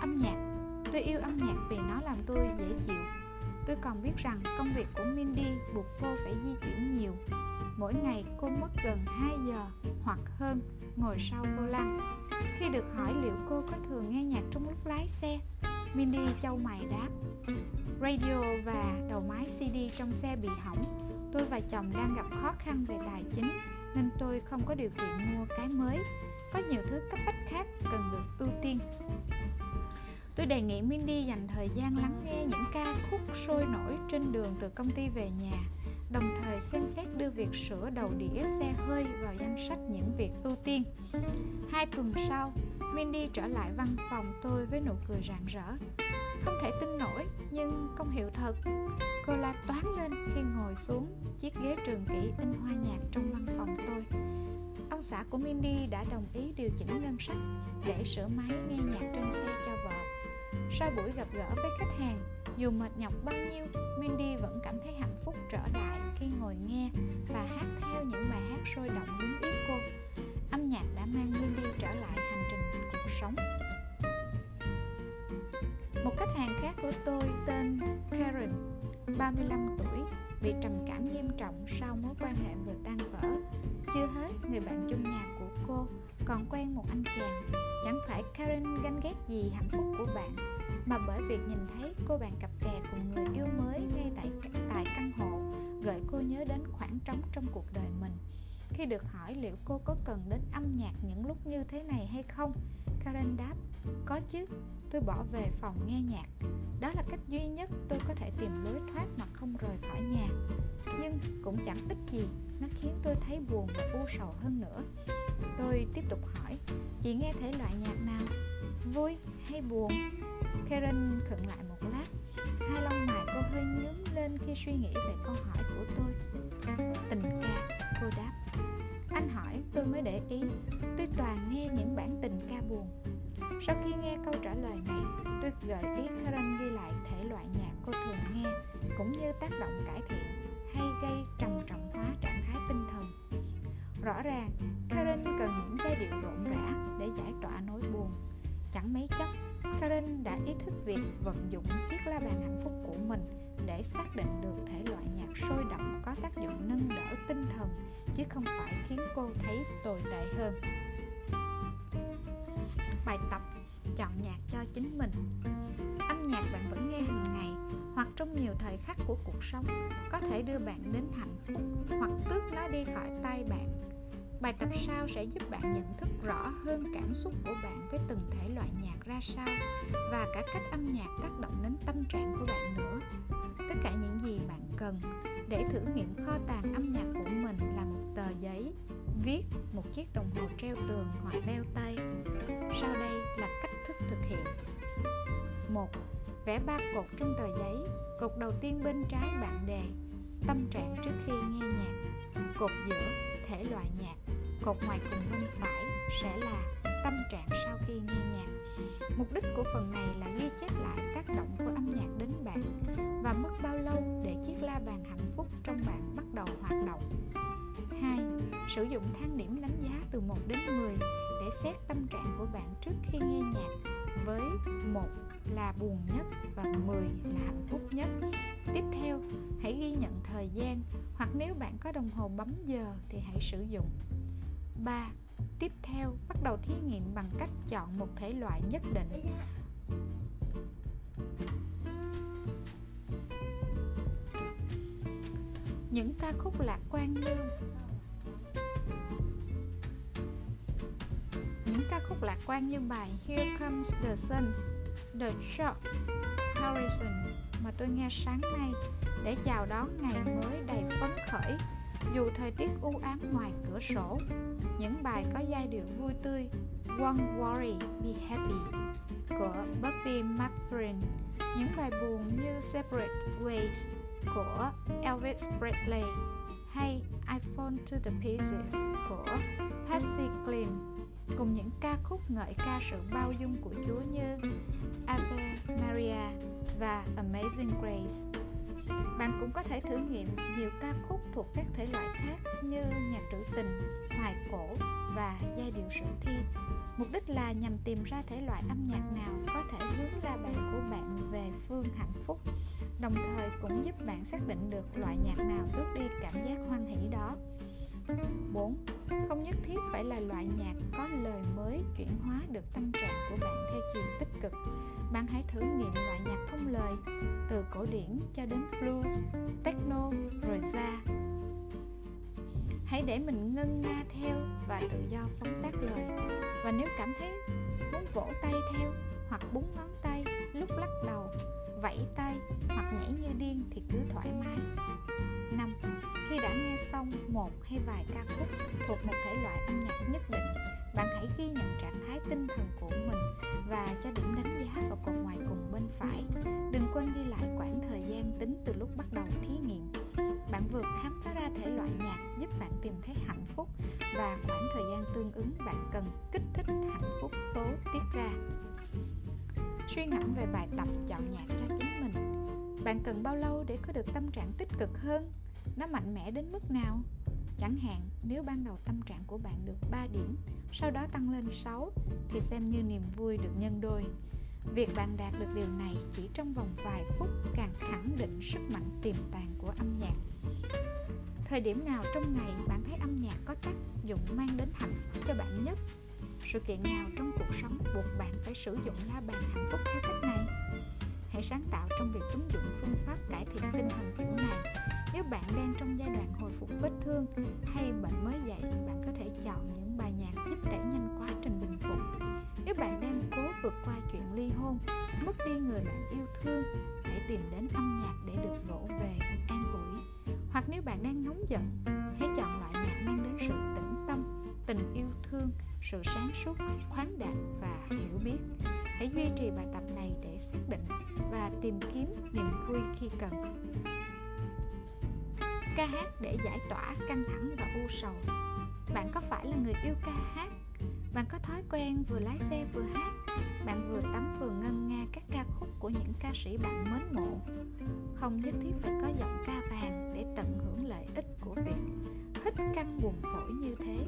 Âm nhạc. Tôi yêu âm nhạc vì nó làm tôi dễ chịu Tôi còn biết rằng công việc của Mindy buộc cô phải di chuyển nhiều. Mỗi ngày cô mất gần 2 giờ hoặc hơn ngồi sau vô lăng. Khi được hỏi liệu cô có thường nghe nhạc trong lúc lái xe, Mindy châu mày đáp Radio và đầu máy CD trong xe bị hỏng Tôi và chồng đang gặp khó khăn về tài chính Nên tôi không có điều kiện mua cái mới Có nhiều thứ cấp bách khác cần được ưu tiên Tôi đề nghị Mindy dành thời gian lắng nghe những ca khúc sôi nổi trên đường từ công ty về nhà đồng thời xem xét đưa việc sửa đầu đĩa xe hơi vào danh sách những việc ưu tiên. Hai tuần sau, Mindy trở lại văn phòng tôi với nụ cười rạng rỡ. Không thể tin nổi, nhưng công hiệu thật. Cô la toán lên khi ngồi xuống chiếc ghế trường kỷ in hoa nhạc trong văn phòng tôi. Ông xã của Mindy đã đồng ý điều chỉnh ngân sách để sửa máy nghe nhạc trên xe cho vợ sau buổi gặp gỡ với khách hàng, dù mệt nhọc bao nhiêu, Mindy vẫn cảm thấy hạnh phúc trở lại khi ngồi nghe và hát theo những bài hát sôi động đúng ý cô. Âm nhạc đã mang Mindy trở lại hành trình cuộc sống. Một khách hàng khác của tôi tên Karen, 35 tuổi, bị trầm cảm nghiêm trọng sau mối quan hệ vừa tan vỡ. Chưa hết, người bạn chung nhà của cô còn quen một anh chàng. Chẳng phải Karen ganh ghét gì hạnh phúc của bạn, mà bởi việc nhìn thấy cô bạn cặp kè cùng người yêu mới ngay tại tại căn hộ gợi cô nhớ đến khoảng trống trong cuộc đời mình. Khi được hỏi liệu cô có cần đến âm nhạc những lúc như thế này hay không, Karen đáp, có chứ, tôi bỏ về phòng nghe nhạc. Đó là cách duy nhất tôi có thể tìm lối thoát mà không rời khỏi nhà. Nhưng cũng chẳng ích gì, nó khiến tôi thấy buồn và u sầu hơn nữa. Tôi tiếp tục hỏi, chị nghe thể loại nhạc nào? Vui hay buồn? Karen khựng lại một lát Hai lông mày cô hơi nhướng lên khi suy nghĩ về câu hỏi của tôi Tình ca, cô đáp. Anh hỏi tôi mới để ý. Tôi toàn nghe những bản tình ca buồn. Sau khi nghe câu trả lời này Tôi gợi ý Karen ghi lại thể loại nhạc cô thường nghe Cũng như tác động cải thiện hay gây trầm trọng hóa trạng thái tinh thần. Rõ ràng, Karen cần những giai điệu rộn rã để giải tỏa nỗi buồn. Chẳng mấy chốc, Karen đã ý thức việc vận dụng chiếc la bàn hạnh phúc của mình để xác định được thể loại nhạc sôi động có tác dụng nâng đỡ tinh thần, chứ không phải khiến cô thấy tồi tệ hơn. Bài tập chọn nhạc cho chính mình Âm nhạc bạn vẫn nghe hàng ngày hoặc trong nhiều thời khắc của cuộc sống, có thể đưa bạn đến hạnh phúc hoặc tước nó đi khỏi tay bạn Bài tập sau sẽ giúp bạn nhận thức rõ hơn cảm xúc của bạn với từng thể loại nhạc ra sao và cả cách âm nhạc tác động đến tâm trạng của bạn nữa. Tất cả những gì bạn cần để thử nghiệm kho tàng âm nhạc của mình là một tờ giấy, viết một chiếc đồng hồ treo tường hoặc đeo tay. Sau đây là cách thức thực hiện. một, Vẽ ba cột trong tờ giấy. Cột đầu tiên bên trái bạn đề tâm trạng trước khi nghe nhạc. Cột giữa thể loại nhạc cột ngoài cùng bên phải sẽ là tâm trạng sau khi nghe nhạc mục đích của phần này là ghi chép lại tác động của âm nhạc đến bạn và mất bao lâu để chiếc la bàn hạnh phúc trong bạn bắt đầu hoạt động 2. Sử dụng thang điểm đánh giá từ 1 đến 10 để xét tâm trạng của bạn trước khi nghe nhạc với 1 là buồn nhất và 10 là hạnh phúc nhất. Tiếp theo, hãy ghi nhận thời gian hoặc nếu bạn có đồng hồ bấm giờ thì hãy sử dụng 3. tiếp theo bắt đầu thí nghiệm bằng cách chọn một thể loại nhất định những ca khúc lạc quan như những ca khúc lạc quan như bài Here Comes the Sun, The George Harrison mà tôi nghe sáng nay để chào đón ngày mới đầy phấn khởi dù thời tiết u ám ngoài cửa sổ. Những bài có giai điệu vui tươi Won't Worry Be Happy của Bobby McFerrin những bài buồn như Separate Ways của Elvis Presley hay I Fall to the Pieces của Patsy Cline cùng những ca khúc ngợi ca sự bao dung của Chúa như Ave Maria và Amazing Grace. Bạn cũng có thể thử nghiệm nhiều ca khúc thuộc các thể loại khác như nhạc trữ tình, hoài cổ và giai điệu sử thi. Mục đích là nhằm tìm ra thể loại âm nhạc nào có thể hướng ra bạn của bạn về phương hạnh phúc đồng thời cũng giúp bạn xác định được loại nhạc nào tước đi cảm giác hoan hỷ đó 4. Không nhất thiết phải là loại nhạc có lời mới chuyển hóa được tâm trạng của bạn theo chiều tích cực. Bạn hãy thử nghiệm loại nhạc không lời, từ cổ điển cho đến blues, techno, rồi ra. Hãy để mình ngân nga theo và tự do phóng tác lời. Và nếu cảm thấy muốn vỗ tay theo hoặc búng ngón tay, lúc lắc đầu, vẫy tay hoặc nhảy như điên thì cứ thoải mái 5. Khi đã nghe xong một hay vài ca khúc thuộc một thể loại âm nhạc nhất định, bạn hãy ghi nhận trạng thái tinh thần của mình và cho điểm đánh giá vào cột ngoài cùng bên phải. Đừng quên ghi lại khoảng thời gian tính từ lúc bắt đầu thí nghiệm. Bạn vừa khám phá ra thể loại nhạc giúp bạn tìm thấy hạnh phúc và khoảng thời gian tương ứng bạn cần kích thích hạnh phúc tố tiết ra. Suy ngẫm về bài tập chọn nhạc cho chính mình Bạn cần bao lâu để có được tâm trạng tích cực hơn? Nó mạnh mẽ đến mức nào? Chẳng hạn, nếu ban đầu tâm trạng của bạn được 3 điểm, Sau đó tăng lên 6 Thì xem như niềm vui được nhân đôi Việc bạn đạt được điều này chỉ trong vòng vài phút càng khẳng định sức mạnh tiềm tàng của âm nhạc Thời điểm nào trong ngày bạn thấy âm nhạc có tác dụng mang đến hạnh phúc cho bạn nhất sự kiện nào trong cuộc sống buộc bạn phải sử dụng la bàn hạnh phúc theo cách này? Hãy sáng tạo trong việc ứng dụng phương pháp cải thiện tinh thần kiểu này nếu bạn đang trong giai đoạn hồi phục vết thương hay bệnh mới dậy bạn có thể chọn những bài nhạc giúp đẩy nhanh quá trình bình phục. Nếu bạn đang cố vượt qua chuyện ly hôn, mất đi người bạn yêu thương, hãy tìm đến âm nhạc để được vỗ về an ủi. Hoặc nếu bạn đang nóng giận sự sáng suốt, khoáng đạt và hiểu biết. Hãy duy trì bài tập này để xác định và tìm kiếm niềm vui khi cần. Ca hát để giải tỏa căng thẳng và u sầu. Bạn có phải là người yêu ca hát? Bạn có thói quen vừa lái xe vừa hát? Bạn vừa tắm vừa ngân nga các ca khúc của những ca sĩ bạn mến mộ? Không nhất thiết phải có giọng ca vàng để tận hưởng lợi ích của việc hít căng buồn phổi như thế.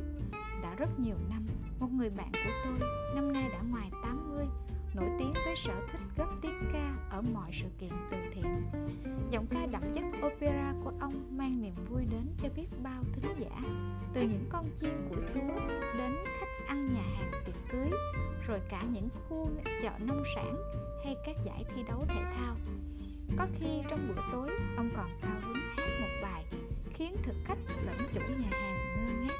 Đã rất nhiều năm một người bạn của tôi, năm nay đã ngoài 80 nổi tiếng với sở thích góp tiếng ca ở mọi sự kiện từ thiện. Giọng ca đậm chất opera của ông mang niềm vui đến cho biết bao thính giả, từ những con chiên của chúa đến khách ăn nhà hàng tiệc cưới, rồi cả những khu chợ nông sản hay các giải thi đấu thể thao. Có khi trong bữa tối, ông còn cao hứng hát một bài khiến thực khách lẫn chủ nhà hàng ngơ ngác.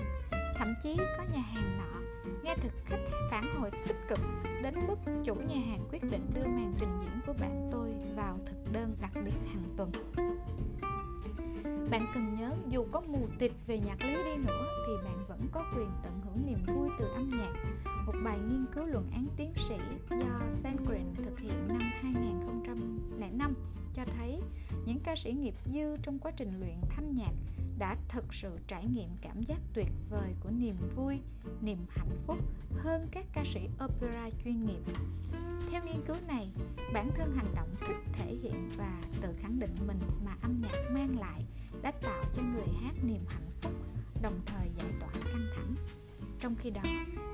Thậm chí có nhà hàng nọ nghe thực khách phản hồi tích cực đến mức chủ nhà hàng quyết định đưa màn trình diễn của bạn tôi vào thực đơn đặc biệt hàng tuần. Bạn cần nhớ, dù có mù tịt về nhạc lý đi nữa, thì bạn vẫn có quyền tận hưởng niềm vui từ âm nhạc. Một bài nghiên cứu luận án tiến sĩ do Sandgren thực hiện năm 2005 cho thấy những ca sĩ nghiệp dư trong quá trình luyện thanh nhạc đã thực sự trải nghiệm cảm giác tuyệt vời của niềm vui, niềm hạnh phúc hơn các ca sĩ opera chuyên nghiệp. Theo nghiên cứu này, bản thân hành động thích thể hiện và tự khẳng định mình mà âm nhạc mang lại đã tạo cho người hát niềm hạnh phúc, đồng thời giải tỏa căng thẳng. Trong khi đó,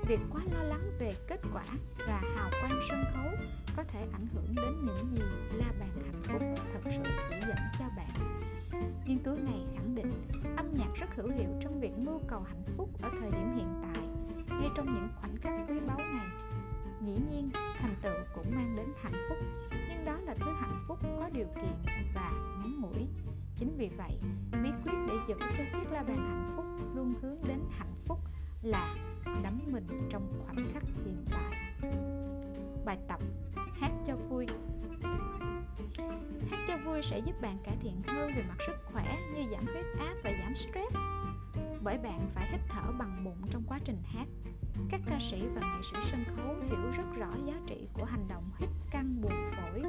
việc quá lo lắng về kết quả và hào quang sân khấu có thể ảnh hưởng đến những gì la bàn hạnh phúc thật sự chỉ dẫn cho bạn. Nghiên cứu này khẳng định âm nhạc rất hữu hiệu trong việc mưu cầu hạnh phúc ở thời điểm hiện tại ngay trong những khoảnh khắc quý báu này. Dĩ nhiên thành tựu cũng mang đến hạnh phúc nhưng đó là thứ hạnh phúc có điều kiện và ngắn ngủi. Chính vì vậy bí quyết để giữ cho chiếc la bàn hạnh phúc luôn hướng đến hạnh phúc là đắm mình trong khoảnh khắc hiện tại. Bài tập hát cho vui. Hát cho vui sẽ giúp bạn cải thiện hơn về mặt sức khỏe như giảm huyết áp và giảm stress, bởi bạn phải hít thở bằng bụng trong quá trình hát. Các ca sĩ và nghệ sĩ sân khấu hiểu rất rõ giá trị của hành động hít căng buồn phổi.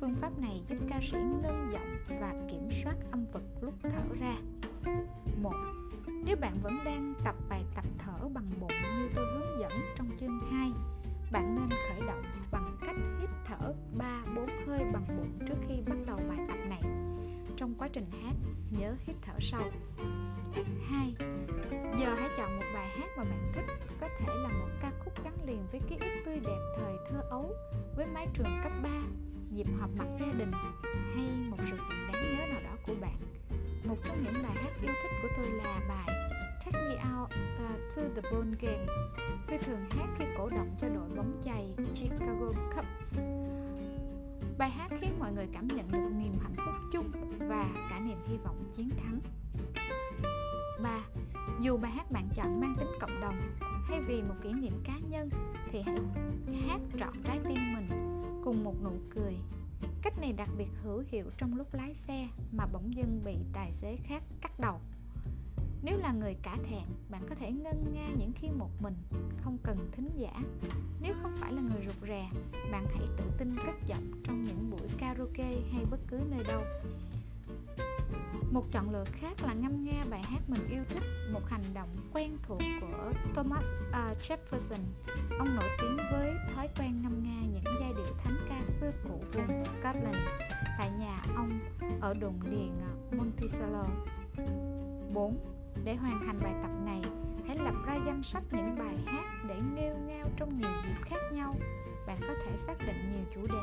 Phương pháp này giúp ca sĩ nâng giọng và kiểm soát âm vực lúc thở ra. Một nếu bạn vẫn đang tập bài tập thở bằng bụng như tôi hướng dẫn trong chương 2 bạn nên khởi động bằng cách hít thở 3-4 hơi bằng bụng trước khi bắt đầu bài tập này. Trong quá trình hát, nhớ hít thở sâu. 2. Giờ hãy chọn một bài hát mà bạn thích, có thể là một ca khúc gắn liền với ký ức tươi đẹp thời thơ ấu, với mái trường cấp 3, dịp họp mặt gia đình hay một sự kiện đáng nhớ nào đó của bạn. Một trong những bài hát yêu thích của tôi là bài Take Me Out uh, to the Ball Game. Tôi thường hát khi cổ động cho đội bóng chày Chicago Cubs. Bài hát khiến mọi người cảm nhận được niềm hạnh phúc chung và cả niềm hy vọng chiến thắng. 3. Dù bài hát bạn chọn mang tính cộng đồng hay vì một kỷ niệm cá nhân thì hãy hát trọn trái tim mình cùng một nụ cười. Cách này đặc biệt hữu hiệu trong lúc lái xe mà bỗng dưng bị tài xế khác cắt đầu. Nếu là người cả thẹn, bạn có thể ngân nga những khi một mình, không cần thính giả. Nếu không phải là người rụt rè, bạn hãy tự tin cất giọng trong những buổi karaoke hay bất cứ nơi đâu. Một chọn lựa khác là ngâm nga bài hát mình yêu thích, một hành động quen thuộc của Thomas uh, Jefferson. Ông nổi tiếng với thói quen ngâm nga những giai điệu thánh ca xưa cũ vùng Scotland tại nhà ông ở đồn điền à, Monticello. 4 để hoàn thành bài tập này, hãy lập ra danh sách những bài hát để nghêu ngao trong nhiều dịp khác nhau. Bạn có thể xác định nhiều chủ đề,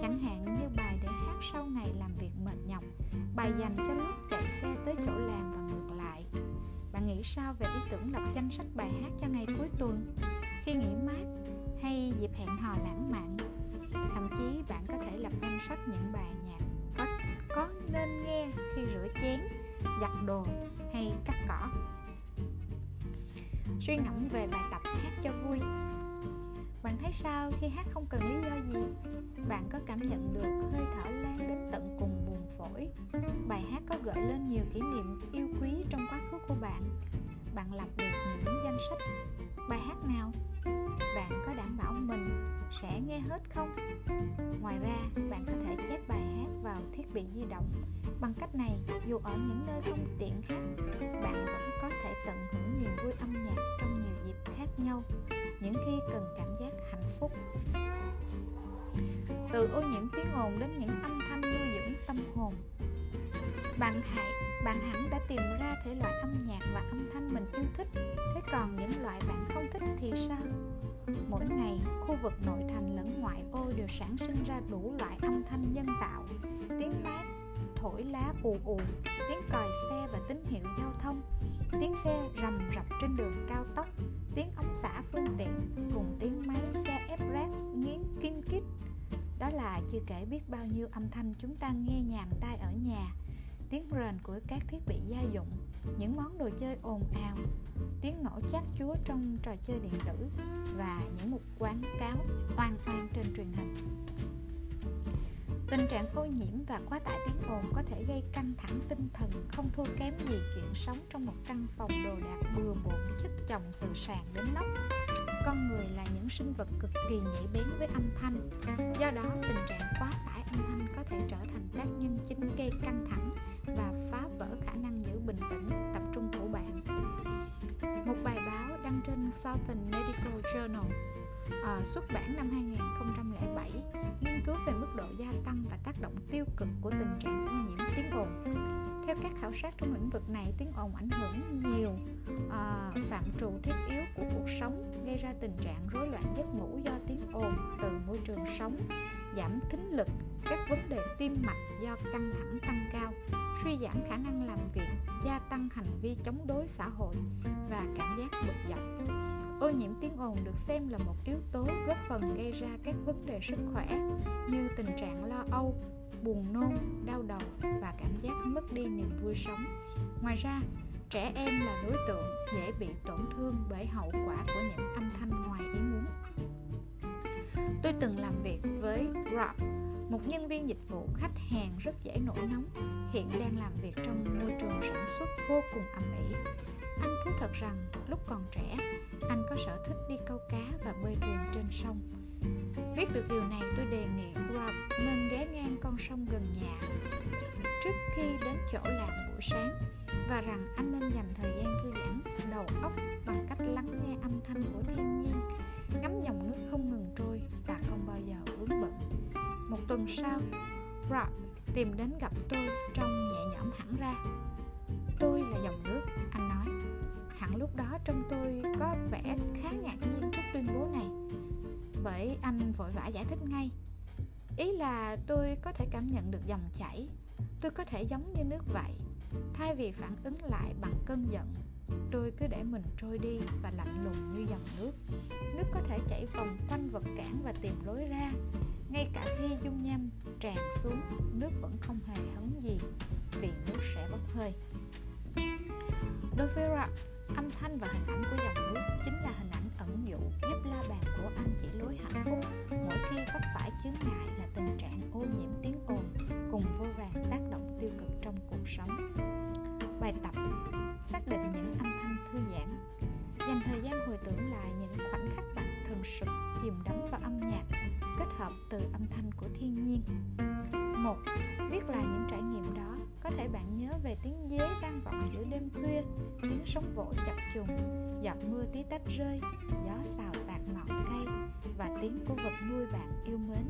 chẳng hạn như bài để hát sau ngày làm việc mệt nhọc, bài dành cho lúc chạy xe tới chỗ làm và ngược lại. Bạn nghĩ sao về ý tưởng lập danh sách bài hát cho ngày cuối tuần, khi nghỉ mát hay dịp hẹn hò lãng mạn? Thậm chí bạn có thể lập danh sách những bài nhạc có, có nên nghe khi rửa chén, giặt đồ hay cắt cỏ suy ngẫm về bài tập hát cho vui bạn thấy sao khi hát không cần lý do gì? Bạn có cảm nhận được hơi thở lan đến tận cùng buồng phổi? Bài hát có gợi lên nhiều kỷ niệm yêu quý trong quá khứ của bạn. Bạn lập được những danh sách. Bài hát nào? Bạn có đảm bảo mình sẽ nghe hết không? Ngoài ra, bạn có thể chép bài hát vào thiết bị di động. Bằng cách này, dù ở những nơi không tiện hát, bạn vẫn có thể tận hưởng niềm vui âm nhạc trong nhiều khác nhau, những khi cần cảm giác hạnh phúc. Từ ô nhiễm tiếng ồn đến những âm thanh nuôi dưỡng tâm hồn. Bạn hãy, bạn hẳn đã tìm ra thể loại âm nhạc và âm thanh mình yêu thích. Thế còn những loại bạn không thích thì sao? Mỗi ngày, khu vực nội thành lẫn ngoại ô đều sản sinh ra đủ loại âm thanh nhân tạo. Tiếng mát, thổi lá ù ù, tiếng còi xe và tín hiệu giao thông. Tiếng xe rầm rập trên đường cao tốc tiếng ống xả phương tiện cùng tiếng máy xe ép rác nghiến kinh kít. Đó là chưa kể biết bao nhiêu âm thanh chúng ta nghe nhàm tai ở nhà, tiếng rền của các thiết bị gia dụng, những món đồ chơi ồn ào, tiếng nổ chát chúa trong trò chơi điện tử và những mục quảng cáo oan oan trên truyền hình. Tình trạng ô nhiễm và quá tải tiếng ồn có thể gây căng thẳng tinh thần không thua kém gì chuyện sống trong một căn phòng đồ đạc bừa bộn chất chồng từ sàn đến nóc. Con người là những sinh vật cực kỳ nhạy bén với âm thanh. Do đó, tình trạng quá tải âm thanh có thể trở thành tác nhân chính gây căng thẳng và phá vỡ khả năng giữ bình tĩnh, tập trung của bạn. Một bài báo đăng trên Southern Medical Journal uh, xuất bản năm 2007 nghiên cứu về mức độ gia tăng và tác động tiêu cực của tình trạng ô nhiễm tiếng ồn. Theo các khảo sát trong lĩnh vực này, tiếng ồn ảnh hưởng nhiều à, phạm trù thiết yếu của cuộc sống, gây ra tình trạng rối loạn giấc ngủ do tiếng ồn từ môi trường sống, giảm thính lực, các vấn đề tim mạch do căng thẳng tăng cao, suy giảm khả năng làm việc gia tăng hành vi chống đối xã hội và cảm giác bực dọc. Ô nhiễm tiếng ồn được xem là một yếu tố góp phần gây ra các vấn đề sức khỏe như tình trạng lo âu buồn nôn đau đầu và cảm giác mất đi niềm vui sống. Ngoài ra trẻ em là đối tượng dễ bị tổn thương bởi hậu quả của những âm thanh ngoài ý muốn tôi từng làm việc với Rob một nhân viên dịch vụ khách hàng rất dễ nổi nóng, hiện đang làm việc trong môi trường sản xuất vô cùng ầm ĩ. Anh thú thật rằng, lúc còn trẻ, anh có sở thích đi câu cá và bơi thuyền trên sông. Biết được điều này, tôi đề nghị Rob nên ghé ngang con sông gần nhà. Trước khi đến chỗ làm buổi sáng, và rằng anh nên dành thời gian thư giãn, đầu óc bằng cách lắng nghe âm thanh của thiên nhiên ngắm dòng nước không ngừng trôi tuần sau, Rob tìm đến gặp tôi trong nhẹ nhõm hẳn ra. Tôi là dòng nước, anh nói. Hẳn lúc đó trong tôi có vẻ khá ngạc nhiên trước tuyên bố này. Bởi anh vội vã giải thích ngay. Ý là tôi có thể cảm nhận được dòng chảy. Tôi có thể giống như nước vậy. Thay vì phản ứng lại bằng cơn giận, tôi cứ để mình trôi đi và lạnh lùng như dòng nước. Nước có thể chảy vòng quanh vật cản và tìm lối ra ngay cả khi dung nham tràn xuống, nước vẫn không hề hấn gì vì nước sẽ bốc hơi. Đối với Rock âm thanh và hình ảnh của dòng nước chính là hình ảnh ẩn dụ giúp la bàn của anh chỉ lối hạnh phúc. Mỗi khi vấp phải chướng ngại là tình trạng ô nhiễm tiếng ồn cùng vô vàng tác động tiêu cực trong cuộc sống. Bài tập xác định những âm thanh thư giãn. Dành thời gian hồi tưởng lại những khoảnh khắc bạn thường sụp chìm đắm vào âm nhạc kết hợp từ âm thanh của thiên nhiên. Một, viết lại những trải nghiệm đó, có thể bạn nhớ về tiếng dế vang vọng giữa đêm khuya, tiếng sóng vỗ chập trùng giọt mưa tí tách rơi, gió xào xạc ngọn cây và tiếng của vật nuôi bạn yêu mến.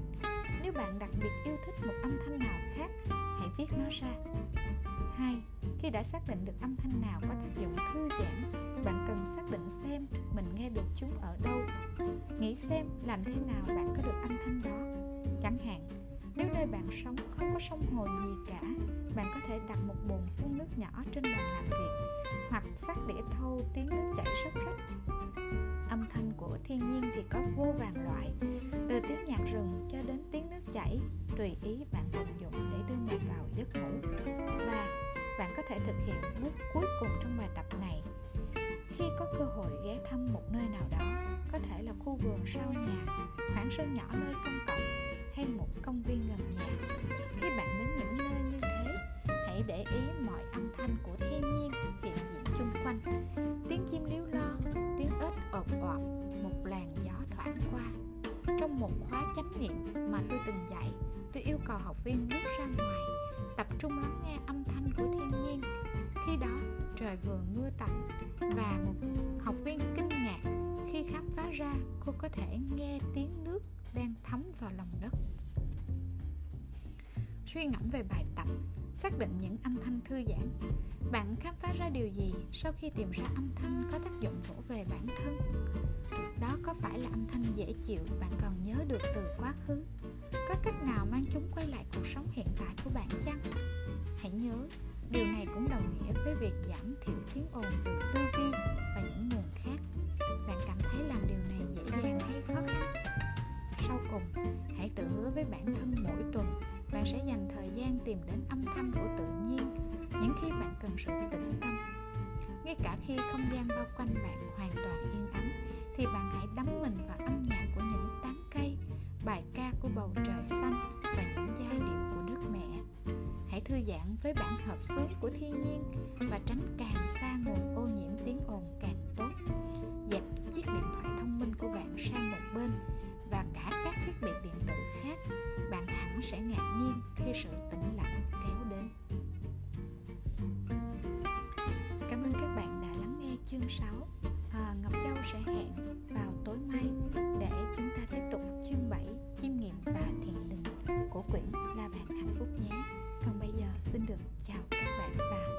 Nếu bạn đặc biệt yêu thích một âm thanh nào khác, hãy viết nó ra hai, khi đã xác định được âm thanh nào có tác dụng thư giãn, bạn cần xác định xem mình nghe được chúng ở đâu. Nghĩ xem làm thế nào bạn có được âm thanh đó. Chẳng hạn, nếu nơi bạn sống không có sông hồ gì cả, bạn có thể đặt một bồn phun nước nhỏ trên bàn làm việc hoặc phát đĩa thâu tiếng nước chảy róc rách. Âm thanh của thiên nhiên thì có vô vàng loại, từ tiếng nhạc rừng cho đến tiếng nước chảy, tùy ý bạn vận dụng để đưa mình vào giấc ngủ. Và bạn có thể thực hiện bước cuối cùng trong bài tập này. Khi có cơ hội ghé thăm một nơi nào đó, có thể là khu vườn sau nhà, khoảng sân nhỏ nơi công cộng, hay một công viên gần nhà. Khi bạn đến những nơi như thế, hãy để ý mọi âm thanh của thiên nhiên hiện diện chung quanh. Tiếng chim líu lo, tiếng ếch ộp ọp một làn gió thoảng qua. Trong một khóa chánh niệm mà tôi từng dạy, tôi yêu cầu học viên bước ra ngoài, tập trung lắng nghe âm trời vừa mưa tạnh và một học viên kinh ngạc khi khám phá ra, cô có thể nghe tiếng nước đang thấm vào lòng đất. Suy ngẫm về bài tập, xác định những âm thanh thư giãn. Bạn khám phá ra điều gì sau khi tìm ra âm thanh có tác dụng vỗ về bản thân? Đó có phải là âm thanh dễ chịu bạn còn nhớ được từ quá khứ? Có cách nào mang chúng quay lại cuộc sống hiện tại của bạn chăng? Hãy nhớ điều này cũng đồng nghĩa với việc giảm thiểu tiếng ồn từ tư vi và những nguồn khác. Bạn cảm thấy làm điều này dễ dàng hay khó khăn? Sau cùng, hãy tự hứa với bản thân mỗi tuần, bạn sẽ dành thời gian tìm đến âm thanh của tự nhiên những khi bạn cần sự tĩnh tâm. Ngay cả khi không gian bao quanh bạn hoàn toàn yên ắng, thì bạn hãy đắm mình vào âm nhạc của những tán cây, bài ca của bầu trời xanh và những giai điệu của đất hãy thư giãn với bản hợp phép của thiên nhiên và tránh càng xa nguồn ô nhiễm tiếng ồn càng tốt. Dẹp chiếc điện thoại thông minh của bạn sang một bên và cả các thiết bị điện tử khác bạn hẳn sẽ ngạc nhiên khi sự tĩnh lặng kéo đến. Cảm ơn các bạn đã lắng nghe chương 6 à, Ngọc Châu sẽ hẹn vào tối mai để chúng ta tiếp tục chương 7 chiêm nghiệm và thiền định của quyển Back.